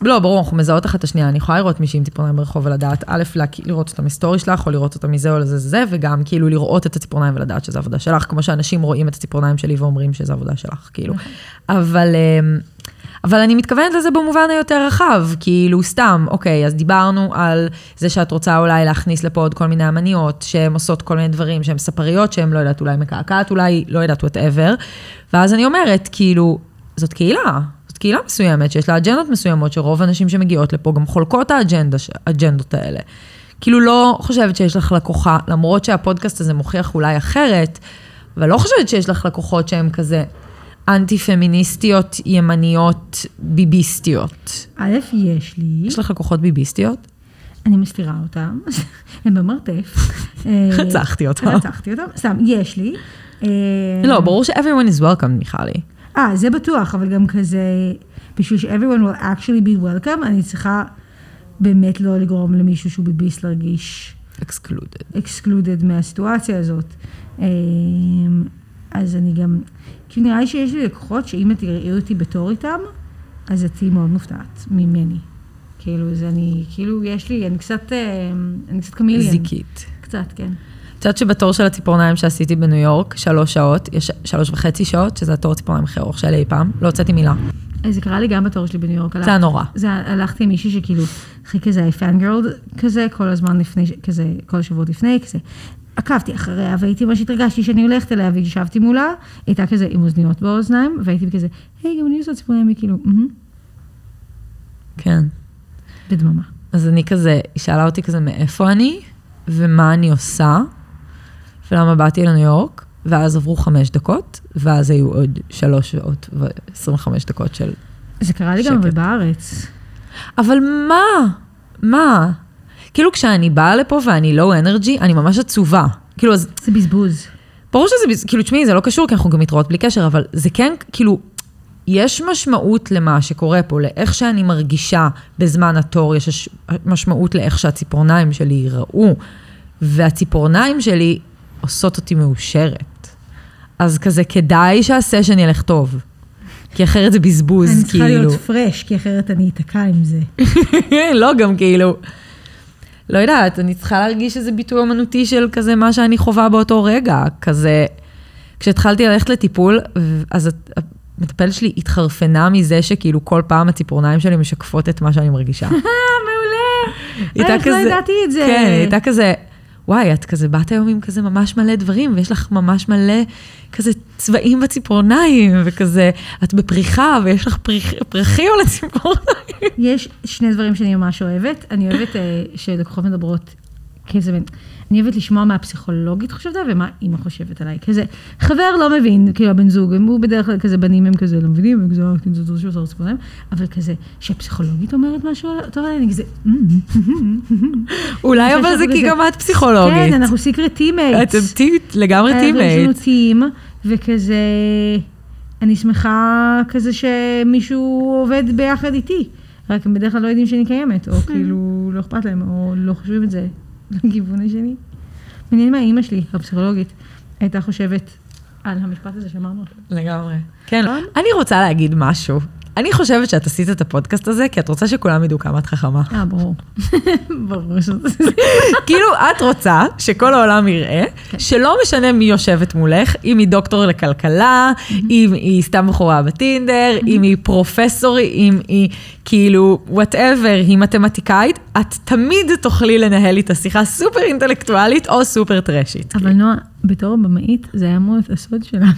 לא, ברור, אנחנו מזהות אחת את השנייה. אני יכולה לראות מישהי עם ציפורניים ברחוב ולדעת, א', לראות אותה מסטורי שלך, או לראות אותה מזה או לזה זה, וגם כאילו לראות את הציפורניים ולדעת שזו עבודה שלך, כמו שאנשים רואים את הציפורניים שלי ואומרים שזו עבודה שלך, כאילו. אבל, אמ, אבל אני מתכוונת לזה במובן היותר רחב, כאילו סתם, אוקיי, אז דיברנו על זה שאת רוצה אולי להכניס לפה עוד כל מיני אמניות, שהן עושות כל מיני דברים, שהן ספריות, שהן לא יודעת, אולי מקעקעת, אולי לא יודעת, whatever. ואז אני אומרת, כאילו, זאת קהילה, זאת קהילה מסוימת שיש לה אג'נדות מסוימות, שרוב הנשים שמגיעות לפה גם חולקות האג'נדות האלה. כאילו לא חושבת שיש לך לקוחה, למרות שהפודקאסט הזה מוכיח אולי אחרת, אבל לא חושבת שיש לך לקוחות שהן כזה אנטי-פמיניסטיות, ימניות, ביביסטיות. א', יש לי, יש לך לקוחות ביביסטיות? אני מסתירה אותם, הם במרתף. אה, רצחתי אותם. רצחתי אותם, סתם, יש לי. אה, לא, ברור ש-everyone is welcome, מיכלי. אה, זה בטוח, אבל גם כזה, בשביל ש-everyone will actually be welcome, אני צריכה באמת לא לגרום למישהו שהוא ביביסט להרגיש excluded. excluded מהסיטואציה הזאת. אז אני גם, כאילו נראה לי שיש לי לקוחות שאם את תראי אותי בתור איתם, אז את תהיי מאוד מופתעת ממני. כאילו, זה אני, כאילו, יש לי, אני קצת, אה, אני קצת קמיליאן. זיקית. קצת, כן. את יודעת שבתור של הציפורניים שעשיתי בניו יורק, שלוש שעות, יש שלוש וחצי שעות, שזה התור ציפורניים הכי ארוך שלי אי פעם, לא הוצאתי מילה. זה קרה לי גם בתור שלי בניו יורק. זה היה נורא. זה, הלכתי עם מישהי שכאילו, הכי כזה פאנגרלד כזה, כל הזמן לפני, כזה, כל השבועות לפני, כזה. עקבתי אחריה והייתי ממש התרגשתי שאני הולכת אליה וישבתי מולה, הייתה כזה עם אוזניות באוזניים, והייתי כזה, היי, גם אני עושה ציפורניים, והיא כאילו, כן. בדממה. אז אני כזה, היא שאלה אותי כזה מאיפה אני, ומה אני עושה, ולמה באתי לניו יורק, ואז עברו חמש דקות, ואז היו עוד שלוש שעות ועשרים וחמש דקות של... זה קרה לי גם שקט. אבל בארץ. אבל מה? מה? כאילו כשאני באה לפה ואני לואו אנרג'י, אני ממש עצובה. כאילו, אז זה בזבוז. ברור שזה, בז- כאילו, תשמעי, זה לא קשור, כי אנחנו גם מתראות בלי קשר, אבל זה כן, כאילו, יש משמעות למה שקורה פה, לאיך שאני מרגישה בזמן התור, יש משמעות לאיך שהציפורניים שלי ייראו, והציפורניים שלי עושות אותי מאושרת. אז כזה, כדאי שהסשן ילך טוב. כי אחרת זה בזבוז, אני צריכה כאילו. להיות פרש, כי אחרת אני אתקע עם זה. לא, גם כאילו, לא יודעת, אני צריכה להרגיש איזה ביטוי אמנותי של כזה מה שאני חווה באותו רגע. כזה, כשהתחלתי ללכת לטיפול, אז המטפלת שלי התחרפנה מזה שכאילו כל פעם הציפורניים שלי משקפות את מה שאני מרגישה. אה, מעולה. הייתה איך לא ידעתי את זה? כן, היא הייתה כזה, וואי, את כזה באת היום עם כזה ממש מלא דברים, ויש לך ממש מלא כזה צבעים בציפורניים, וכזה, את בפריחה, ויש לך פריח, פרחים על הציפורניים. יש שני דברים שאני ממש אוהבת. אני אוהבת אה, שלקוחות מדברות כזה, אני אוהבת לשמוע מה הפסיכולוגית חושבת עליי ומה אימא חושבת עליי. כזה, חבר לא מבין, כאילו הבן זוג, הוא בדרך כלל כזה, בנים הם כזה לא מבינים, הם כזה, "אה, כן, זה זה שעושה ציפורניים, אבל כזה, שהפסיכולוגית אומרת משהו טוב עליי, אני כזה, "אמ, אולי אבל זה כי גם את פסיכולוגית. כן, אנחנו secret teammates. אתם לגמרי יש לנו. team, וכזה, אני שמחה כזה שמישהו עובד ביחד איתי, רק הם בדרך כלל לא יודעים שאני קיימת, או כאילו לא אכפת להם, או לא חושבים את זה לכיוון השני. מעניין מה אימא שלי, הפסיכולוגית, הייתה חושבת על המשפט הזה שאמרנו. לגמרי. כן, נכון? אני רוצה להגיד משהו. אני חושבת שאת עשית את הפודקאסט הזה, כי את רוצה שכולם ידעו כמה את חכמה. אה, ברור. ברור שזה... כאילו, את רוצה שכל העולם יראה, שלא משנה מי יושבת מולך, אם היא דוקטור לכלכלה, אם היא סתם בחורה בטינדר, אם היא פרופסור, אם היא כאילו, whatever, היא מתמטיקאית, את תמיד תוכלי לנהל איתה שיחה סופר אינטלקטואלית או סופר trash־ית. אבל נועה, בתור הבמאית, זה היה להיות הסוד שלנו.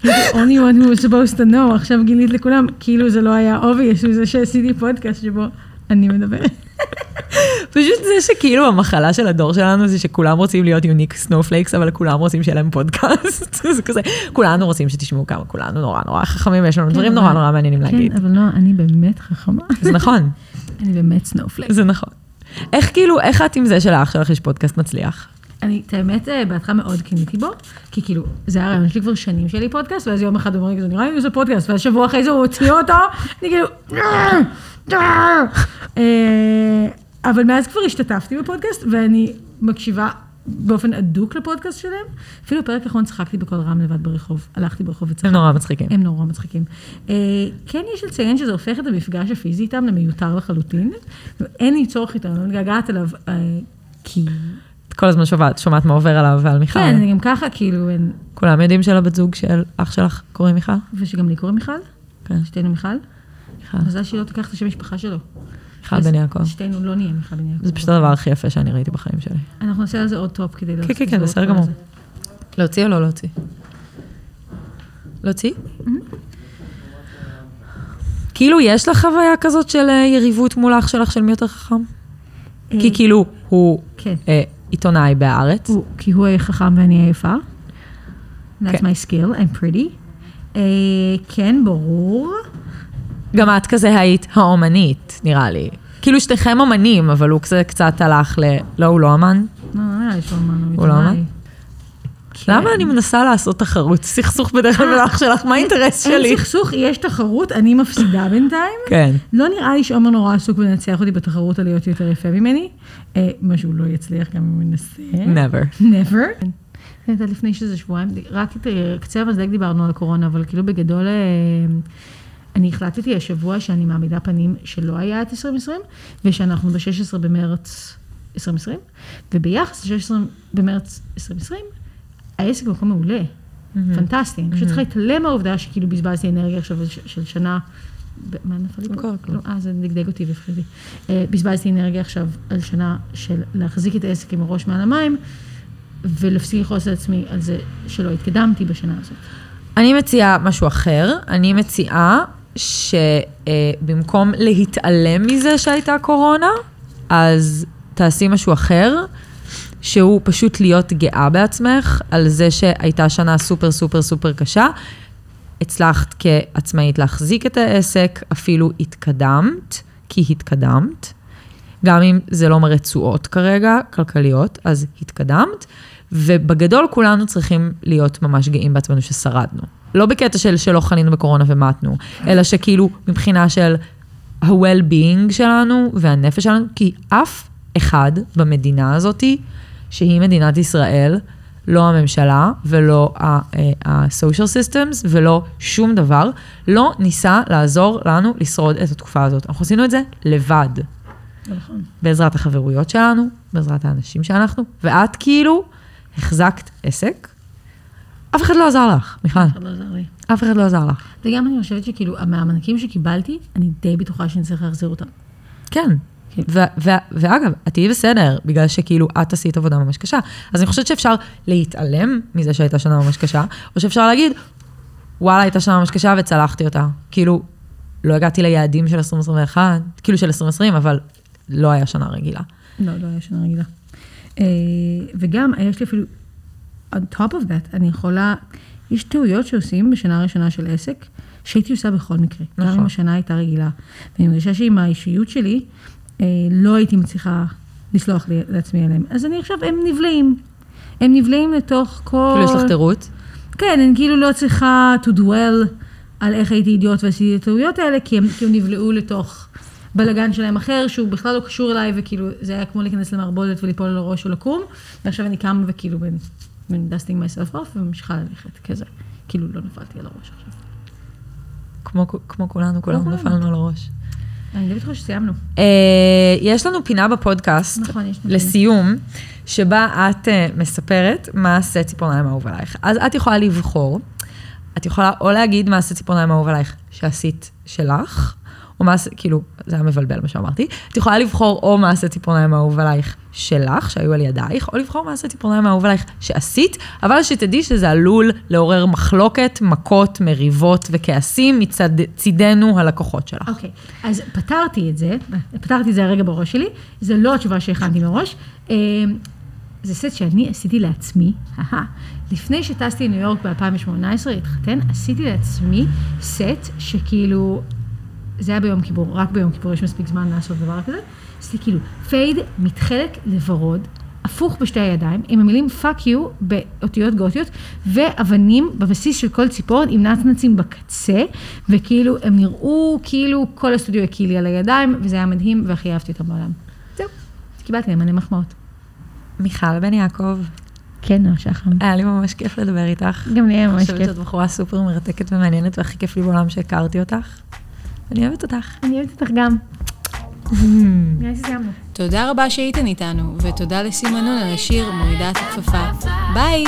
כאילו, only one who was supposed to know, עכשיו גילית לכולם, כאילו זה לא היה obvious, זה שעשיתי פודקאסט שבו אני מדברת. פשוט זה שכאילו המחלה של הדור שלנו זה שכולם רוצים להיות unique snowflakes, אבל כולם רוצים שיהיה להם פודקאסט. זה כזה, כולנו רוצים שתשמעו כמה כולנו נורא נורא חכמים, יש לנו דברים אבל- נורא נורא מעניינים להגיד. כן, אבל נועה, אני באמת חכמה. זה נכון, אני באמת snowflake. זה נכון. איך כאילו, איך את עם זה שלאח שלך יש פודקאסט מצליח? אני, את האמת, אה, בהתחלה מאוד קינאתי בו, כי כאילו, זה היה רעיון שלי כבר שנים שלי פודקאסט, ואז יום אחד הוא אומר לי, כזה, נראה לי עושה פודקאסט, ואז שבוע אחרי זה הוא הוציא אותו, אני כאילו, "אה, אה." אה, אבל מאז כבר השתתפתי בפודקאסט, ואני מקשיבה באופן הדוק לפודקאסט שלהם. אפילו בפרק האחרון צחקתי בקול רם לבד ברחוב, הלכתי ברחוב וצחקתי. הם נורא מצחיקים. הם נורא מצחיקים. אה, כן יש לציין שזה הופך את המפגש הפיזי איתם למיותר לחלוטין. אין לי צורך איתם, אני מתגעגעת אליו, אה, כי... כל הזמן שומעת, שומעת מה עובר עליו ועל מיכל. כן, אני גם ככה, כאילו, אין- כולם יודעים שלבת זוג של אח שלך קוראים מיכל? ושגם לי קוראים מיכל, כן, שתינו מיכל. מיכל. מזל שהיא לא תיקח את השם משפחה שלו. מיכל בן יעקב. שתינו לא נהיה מיכל בן יעקב. זה פשוט הדבר הכי יפה שאני ראיתי בחיים שלי. אנחנו נעשה על זה עוד טוב כדי כן, כן, לסגור כן, את בסדר גמור. זה. להוציא או לא להוציא? להוציא? כאילו, יש לך חוויה כזאת של אה, יריבות מול אח שלך של מי יותר חכם? כי אה, כאילו, הוא כן. עיתונאי בהארץ. הוא- כי הוא חכם ואני עייפה. That's כן. my skill, I'm pretty. אה, כן, ברור. גם את כזה היית האומנית, נראה לי. כאילו, שתיכם אומנים, אבל הוא כזה קצת הלך ל... לא, הוא לא אמן? לא, לא נראה לי שהוא אמן, הוא לא. אמן? כן. למה אני מנסה לעשות תחרות? סכסוך בדרך כלל בין אח שלך, מה האינטרס שלי? אין סכסוך, יש תחרות, אני מפסידה בינתיים. כן. לא נראה לי שעומר נורא עסוק בלנצח אותי בתחרות על להיות יותר יפה ממני. אה, מה שהוא לא יצליח גם אם הוא ינסה. never. never. הייתה לפני שזה שבועיים, רק את אה, קצה המזלג דיברנו על הקורונה, אבל כאילו בגדול, אה, אני החלטתי השבוע שאני מעמידה פנים שלא היה את 2020, ושאנחנו ב-16 במרץ 2020, וביחס ל-16 במרץ 2020, העסק במקום מעולה, פנטסטי. אני פשוט צריכה להתעלם מהעובדה שכאילו בזבזתי אנרגיה עכשיו של- שנה. מה נפל לי פה? לא, אה, זה דגדג אותי והפחיד לי. אה, בזבזתי אנרגיה עכשיו על שנה של להחזיק את העסק עם הראש מעל המים, ולהפסיק לכעוס על עצמי על זה שלא התקדמתי בשנה הזאת. אני מציעה משהו אחר, אני מציעה שבמקום להתעלם מזה שהייתה קורונה, אז תעשי משהו אחר, שהוא פשוט להיות גאה בעצמך על זה שהייתה שנה סופר סופר סופר קשה. הצלחת כעצמאית להחזיק את העסק, אפילו התקדמת, כי התקדמת. גם אם זה לא מראה תשואות כרגע, כלכליות, אז התקדמת. ובגדול כולנו צריכים להיות ממש גאים בעצמנו ששרדנו. לא בקטע של שלא חנינו בקורונה ומתנו, אלא שכאילו מבחינה של ה-well-being שלנו והנפש שלנו, כי אף אחד במדינה הזאתי, שהיא מדינת ישראל, לא הממשלה ולא ה-social systems ולא שום דבר, לא ניסה לעזור לנו לשרוד את התקופה הזאת. אנחנו עשינו את זה לבד. נכון. בעזרת החברויות שלנו, בעזרת האנשים שאנחנו, ואת כאילו החזקת עסק. אף אחד לא עזר לך, מיכל. אף אחד לא עזר לי. אף אחד לא עזר לך. וגם אני חושבת שכאילו, מהמענקים שקיבלתי, אני די בטוחה שאני צריך להחזיר אותם. כן. ואגב, את תהיי בסדר, בגלל שכאילו את עשית עבודה ממש קשה. אז אני חושבת שאפשר להתעלם מזה שהייתה שנה ממש קשה, או שאפשר להגיד, וואלה, הייתה שנה ממש קשה וצלחתי אותה. כאילו, לא הגעתי ליעדים של 2021, כאילו של 2020, אבל לא היה שנה רגילה. לא, לא היה שנה רגילה. אה, וגם, יש לי אפילו, on top of that, אני יכולה, יש טעויות שעושים בשנה הראשונה של עסק, שהייתי עושה בכל מקרה. נכון. גם אם השנה הייתה רגילה. ואני מרגישה שעם האישיות שלי, לא הייתי מצליחה לסלוח לי, לעצמי עליהם. אז אני עכשיו, הם נבלעים. הם נבלעים לתוך כל... כאילו יש לך תירוץ? כן, אני כאילו לא צריכה to dwell על איך הייתי אידיוט ועשיתי את הטעויות האלה, כי הם כאילו נבלעו לתוך בלגן שלהם אחר, שהוא בכלל לא קשור אליי, וכאילו, זה היה כמו להיכנס למערבולת וליפול על הראש ולקום, ועכשיו אני קמה וכאילו בין, בין dusting myself off וממשיכה ללכת, כזה. כאילו, לא נפלתי על הראש עכשיו. כמו, כמו כולנו, כולנו נפלנו על הראש. אני די בטוחה שסיימנו. אה, יש לנו פינה בפודקאסט, נכון, יש לסיום, שבה את אה, מספרת מה עשה ציפורניים אהוב עלייך. אז את יכולה לבחור, את יכולה או להגיד מה עשה ציפורניים אהוב עלייך שעשית שלך, או מעשה, כאילו, זה היה מבלבל מה שאמרתי. את יכולה לבחור או מעשה ציפורניים האהוב עלייך שלך, שהיו על ידייך, או לבחור מעשה ציפורניים האהוב עלייך שעשית, אבל שתדעי שזה עלול לעורר מחלוקת, מכות, מריבות וכעסים מצד צידנו הלקוחות שלך. אוקיי, okay, אז פתרתי את זה, פתרתי את זה הרגע בראש שלי, זה לא התשובה שהכנתי מראש. אה, זה סט שאני עשיתי לעצמי, לפני שטסתי לניו יורק ב-2018 להתחתן, עשיתי לעצמי סט שכאילו זה היה ביום כיפור, רק ביום כיפור יש מספיק זמן לעשות דבר כזה. עשיתי כאילו fade מתחלק לוורוד, הפוך בשתי הידיים, עם המילים fuck you באותיות גותיות, ואבנים בבסיס של כל ציפורן עם נצנצים בקצה, וכאילו הם נראו כאילו כל הסטודיו הקיא לי על הידיים, וזה היה מדהים, והכי אהבתי אותם בעולם. זהו, קיבלתי מלא מחמאות. מיכל בן יעקב. כן, נועה שחם. היה לי ממש כיף לדבר איתך. גם לי היה ממש כיף. אני חושבת שאת בחורה סופר מרתקת ומעניינת, והכי כיף לי בעולם שהכרתי אותך. אני אוהבת אותך. אני אוהבת אותך גם. נראה לי שסיימנו. תודה רבה שהייתן איתנו, ותודה לסימנון על השיר מורידה את הכפפה. ביי!